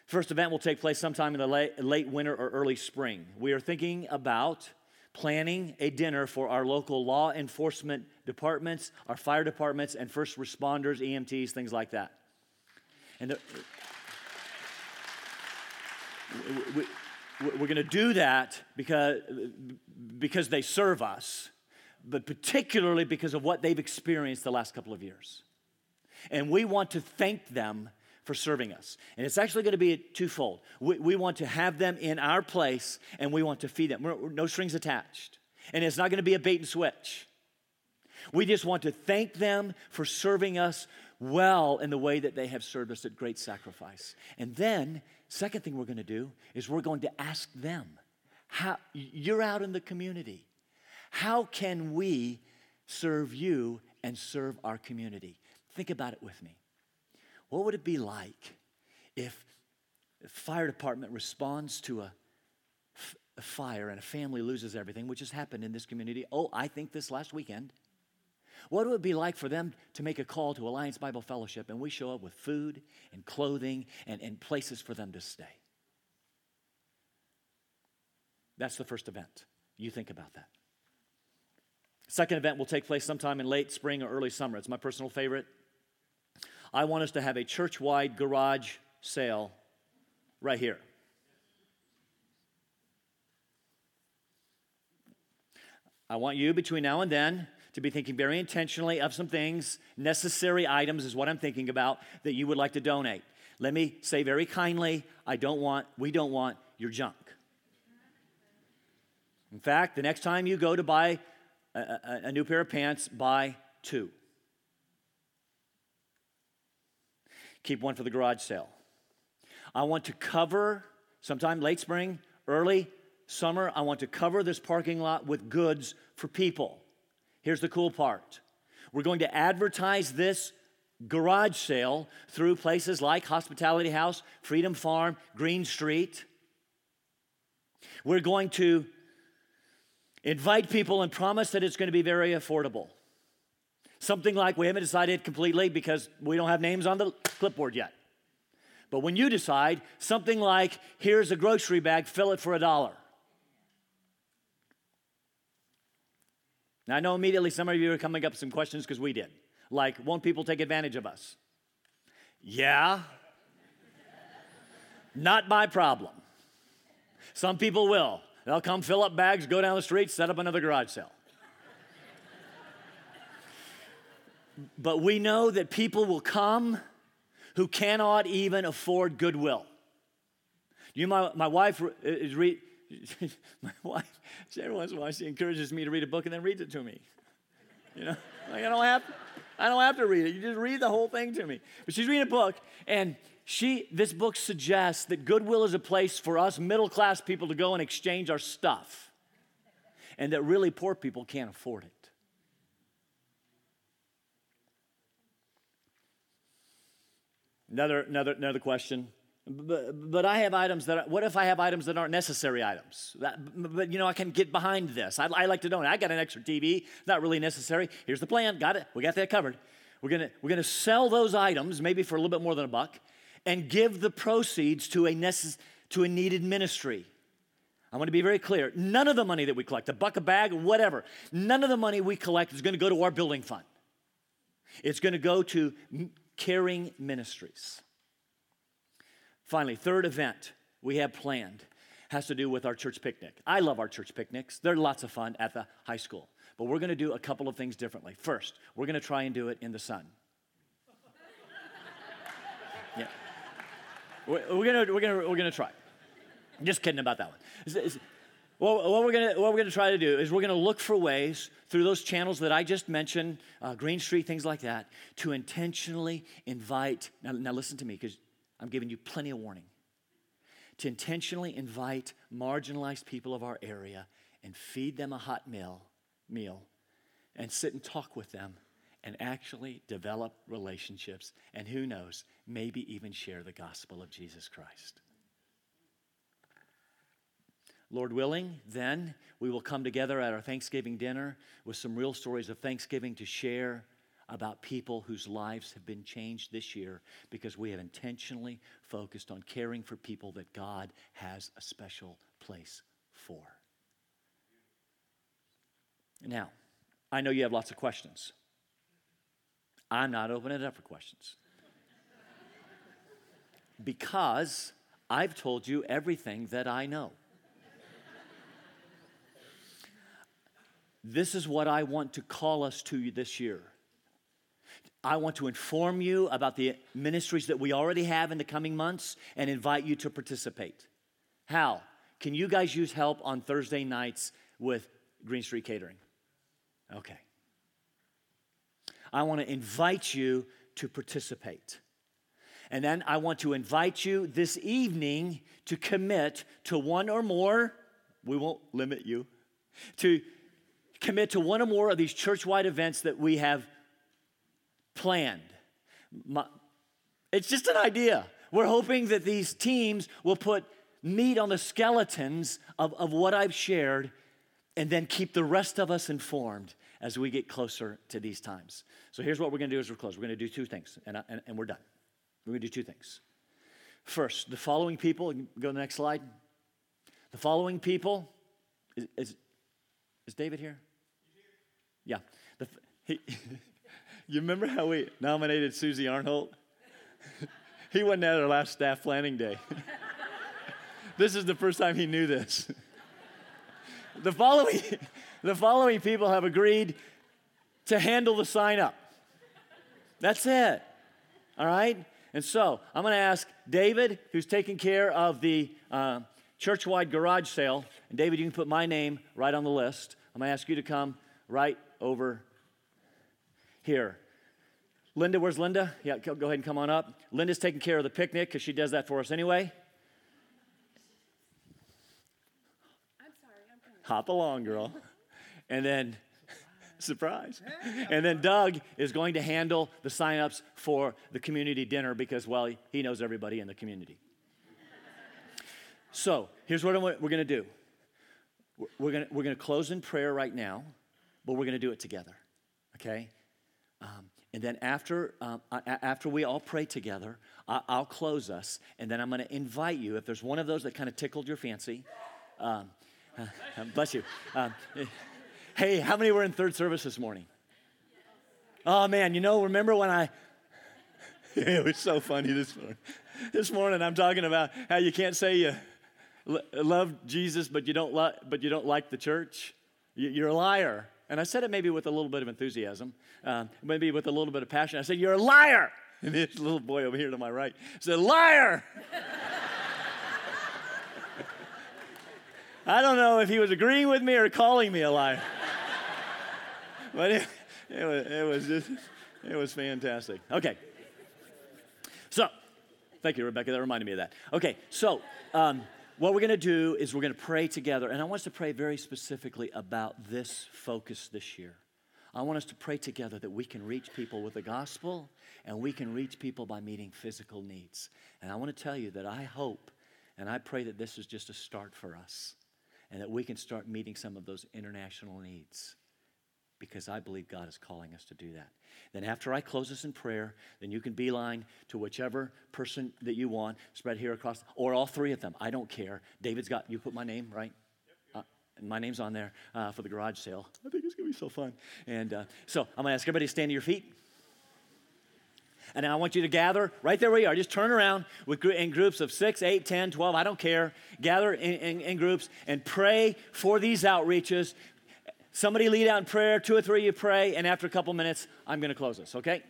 First event will take place sometime in the late, late winter or early spring. We are thinking about planning a dinner for our local law enforcement departments, our fire departments, and first responders, EMTs, things like that. And the, we, we're going to do that because, because they serve us, but particularly because of what they've experienced the last couple of years. And we want to thank them for serving us. And it's actually going to be twofold. We, we want to have them in our place and we want to feed them. We're, we're, no strings attached. And it's not going to be a bait and switch. We just want to thank them for serving us well in the way that they have served us at great sacrifice. And then, second thing we're going to do is we're going to ask them, how you're out in the community. How can we serve you and serve our community? Think about it with me. What would it be like if fire department responds to a, f- a fire and a family loses everything, which has happened in this community? Oh, I think this last weekend. What would it be like for them to make a call to Alliance Bible Fellowship and we show up with food and clothing and, and places for them to stay? That's the first event. You think about that. Second event will take place sometime in late spring or early summer. It's my personal favorite. I want us to have a church wide garage sale right here. I want you between now and then to be thinking very intentionally of some things, necessary items is what I'm thinking about, that you would like to donate. Let me say very kindly, I don't want, we don't want your junk. In fact, the next time you go to buy a, a, a new pair of pants, buy two. Keep one for the garage sale. I want to cover, sometime late spring, early summer, I want to cover this parking lot with goods for people. Here's the cool part we're going to advertise this garage sale through places like Hospitality House, Freedom Farm, Green Street. We're going to invite people and promise that it's going to be very affordable. Something like we haven't decided completely because we don't have names on the clipboard yet. But when you decide, something like here's a grocery bag, fill it for a dollar. Now, I know immediately some of you are coming up with some questions because we did. Like, won't people take advantage of us? Yeah. Not my problem. Some people will. They'll come fill up bags, go down the street, set up another garage sale. but we know that people will come who cannot even afford goodwill. You, my, my wife is read. [laughs] my wife, every once in a while, she encourages me to read a book and then reads it to me. You know, like I don't have, I don't have to read it. You just read the whole thing to me. But she's reading a book, and she, this book suggests that goodwill is a place for us middle class people to go and exchange our stuff, and that really poor people can't afford it. Another, another, another question. But, but I have items that, are, what if I have items that aren't necessary items? That, but, you know, I can get behind this. I, I like to donate. I got an extra TV, not really necessary. Here's the plan. Got it. We got that covered. We're gonna, we're gonna sell those items, maybe for a little bit more than a buck, and give the proceeds to a, necess- to a needed ministry. I want to be very clear. None of the money that we collect, a buck a bag, whatever, none of the money we collect is going to go to our building fund. It's going to go to caring ministries. Finally, third event we have planned has to do with our church picnic. I love our church picnics. They're lots of fun at the high school. But we're going to do a couple of things differently. First, we're going to try and do it in the sun. [laughs] yeah. We're, to we're gonna, we're gonna try. I'm just kidding about that one. It's, it's, well, what we're gonna what we're gonna try to do is we're gonna look for ways through those channels that I just mentioned, uh, Green Street, things like that, to intentionally invite. Now, now listen to me, because I'm giving you plenty of warning. To intentionally invite marginalized people of our area and feed them a hot meal, meal, and sit and talk with them, and actually develop relationships, and who knows, maybe even share the gospel of Jesus Christ. Lord willing, then we will come together at our Thanksgiving dinner with some real stories of Thanksgiving to share about people whose lives have been changed this year because we have intentionally focused on caring for people that God has a special place for. Now, I know you have lots of questions. I'm not opening it up for questions. because I've told you everything that I know. This is what I want to call us to this year. I want to inform you about the ministries that we already have in the coming months and invite you to participate. How? Can you guys use help on Thursday nights with Green Street Catering? Okay. I want to invite you to participate. And then I want to invite you this evening to commit to one or more, we won't limit you, to commit to one or more of these church wide events that we have planned. It's just an idea. We're hoping that these teams will put meat on the skeletons of, of what I've shared and then keep the rest of us informed as we get closer to these times. So here's what we're going to do as we're close. We're going to do two things, and, and, and we're done. We're going to do two things. First, the following people, go to the next slide. The following people, is, is, is David here? Yeah. The, he, [laughs] you remember how we nominated Susie Arnholt? [laughs] he wasn't at our last staff planning day. [laughs] this is the first time he knew this. the following, [laughs] the following people have agreed to handle the sign up. That's it. All right? And so I'm going to ask David, who's taking care of the uh, church wide garage sale. And David, you can put my name right on the list. I'm going to ask you to come right over here. Linda, where's Linda? Yeah, go ahead and come on up. Linda's taking care of the picnic because she does that for us anyway. I'm sorry, I'm coming. Hop along, girl. [laughs] And then, [laughs] surprise. And then Doug is going to handle the signups for the community dinner because, well, he knows everybody in the community. So here's what we're going to do we're going we're to close in prayer right now, but we're going to do it together, okay? Um, and then after, um, after we all pray together, I'll close us, and then I'm going to invite you. If there's one of those that kind of tickled your fancy, um, uh, [laughs] bless you. Um, [laughs] hey, how many were in third service this morning? Oh man, you know, remember when I? [laughs] it was so funny this morning. This morning, I'm talking about how you can't say you love Jesus, but you don't, lo- but you don't like the church. You're a liar. And I said it maybe with a little bit of enthusiasm, uh, maybe with a little bit of passion. I said, You're a liar. [laughs] And this little boy over here to my right said, Liar. [laughs] I don't know if he was agreeing with me or calling me a liar. [laughs] but it, it, was, it was just, it was fantastic. Okay. So, thank you, Rebecca. That reminded me of that. Okay, so um, what we're going to do is we're going to pray together. And I want us to pray very specifically about this focus this year. I want us to pray together that we can reach people with the gospel and we can reach people by meeting physical needs. And I want to tell you that I hope and I pray that this is just a start for us and that we can start meeting some of those international needs because I believe God is calling us to do that. Then, after I close this in prayer, then you can beeline to whichever person that you want, spread here across, or all three of them. I don't care. David's got, you put my name, right? Uh, and my name's on there uh, for the garage sale. I think it's going to be so fun. And uh, so I'm going to ask everybody to stand to your feet. And I want you to gather right there where you are. Just turn around with, in groups of 6, 8, 10, 12, I don't care. Gather in, in, in groups and pray for these outreaches. Somebody lead out in prayer, two or three you pray, and after a couple minutes, I'm going to close this, okay?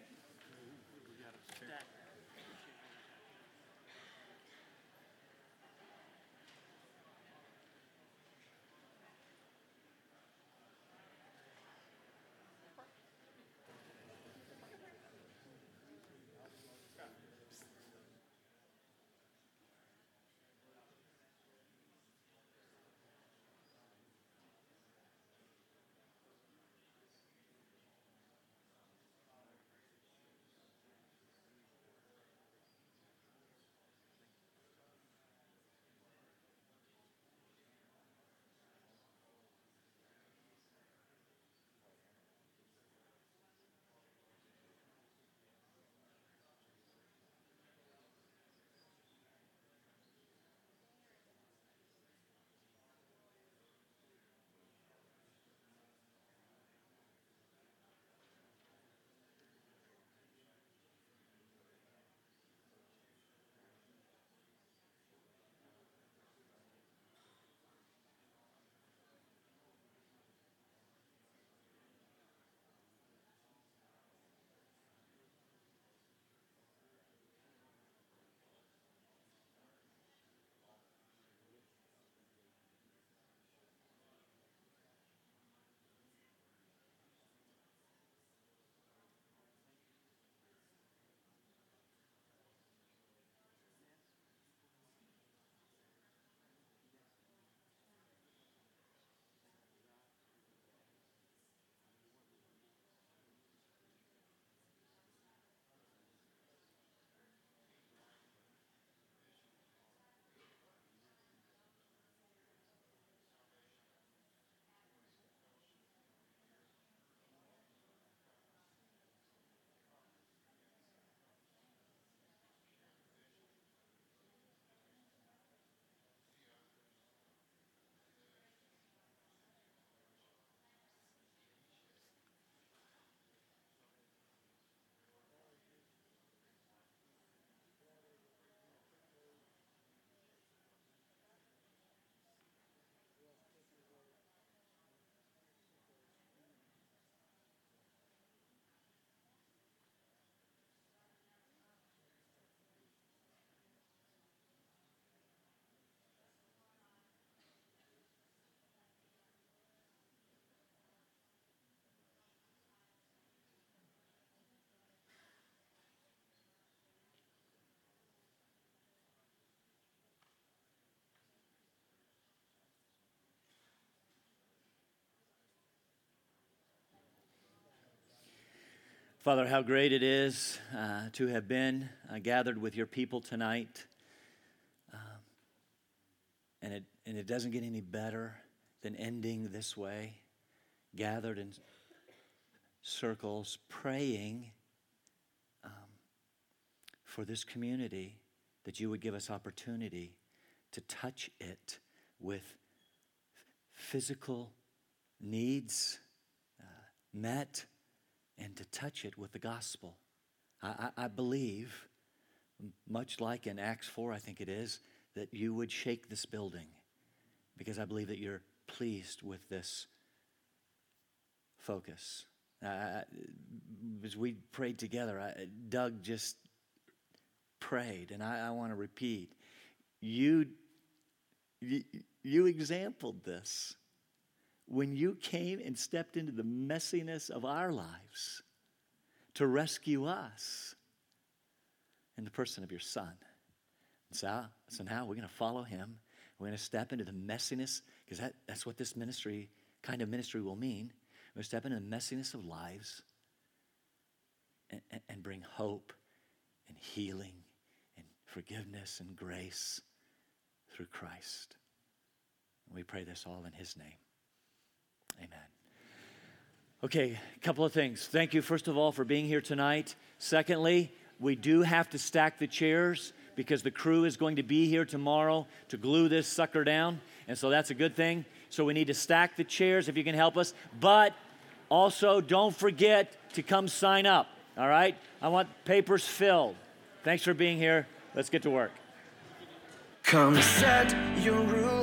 Father, how great it is uh, to have been uh, gathered with your people tonight. Um, and, it, and it doesn't get any better than ending this way, gathered in circles, praying um, for this community that you would give us opportunity to touch it with physical needs uh, met and to touch it with the gospel. I, I, I believe, much like in Acts 4, I think it is, that you would shake this building because I believe that you're pleased with this focus. Uh, as we prayed together, I, Doug just prayed, and I, I want to repeat. You, you, you exampled this when you came and stepped into the messiness of our lives to rescue us in the person of your son. And so, so now we're going to follow him. We're going to step into the messiness, because that, that's what this ministry, kind of ministry, will mean. We're going to step into the messiness of lives and, and, and bring hope and healing and forgiveness and grace through Christ. And we pray this all in his name. Amen. Okay, a couple of things. Thank you, first of all, for being here tonight. Secondly, we do have to stack the chairs because the crew is going to be here tomorrow to glue this sucker down. And so that's a good thing. So we need to stack the chairs if you can help us. But also, don't forget to come sign up. All right? I want papers filled. Thanks for being here. Let's get to work. Come set your rule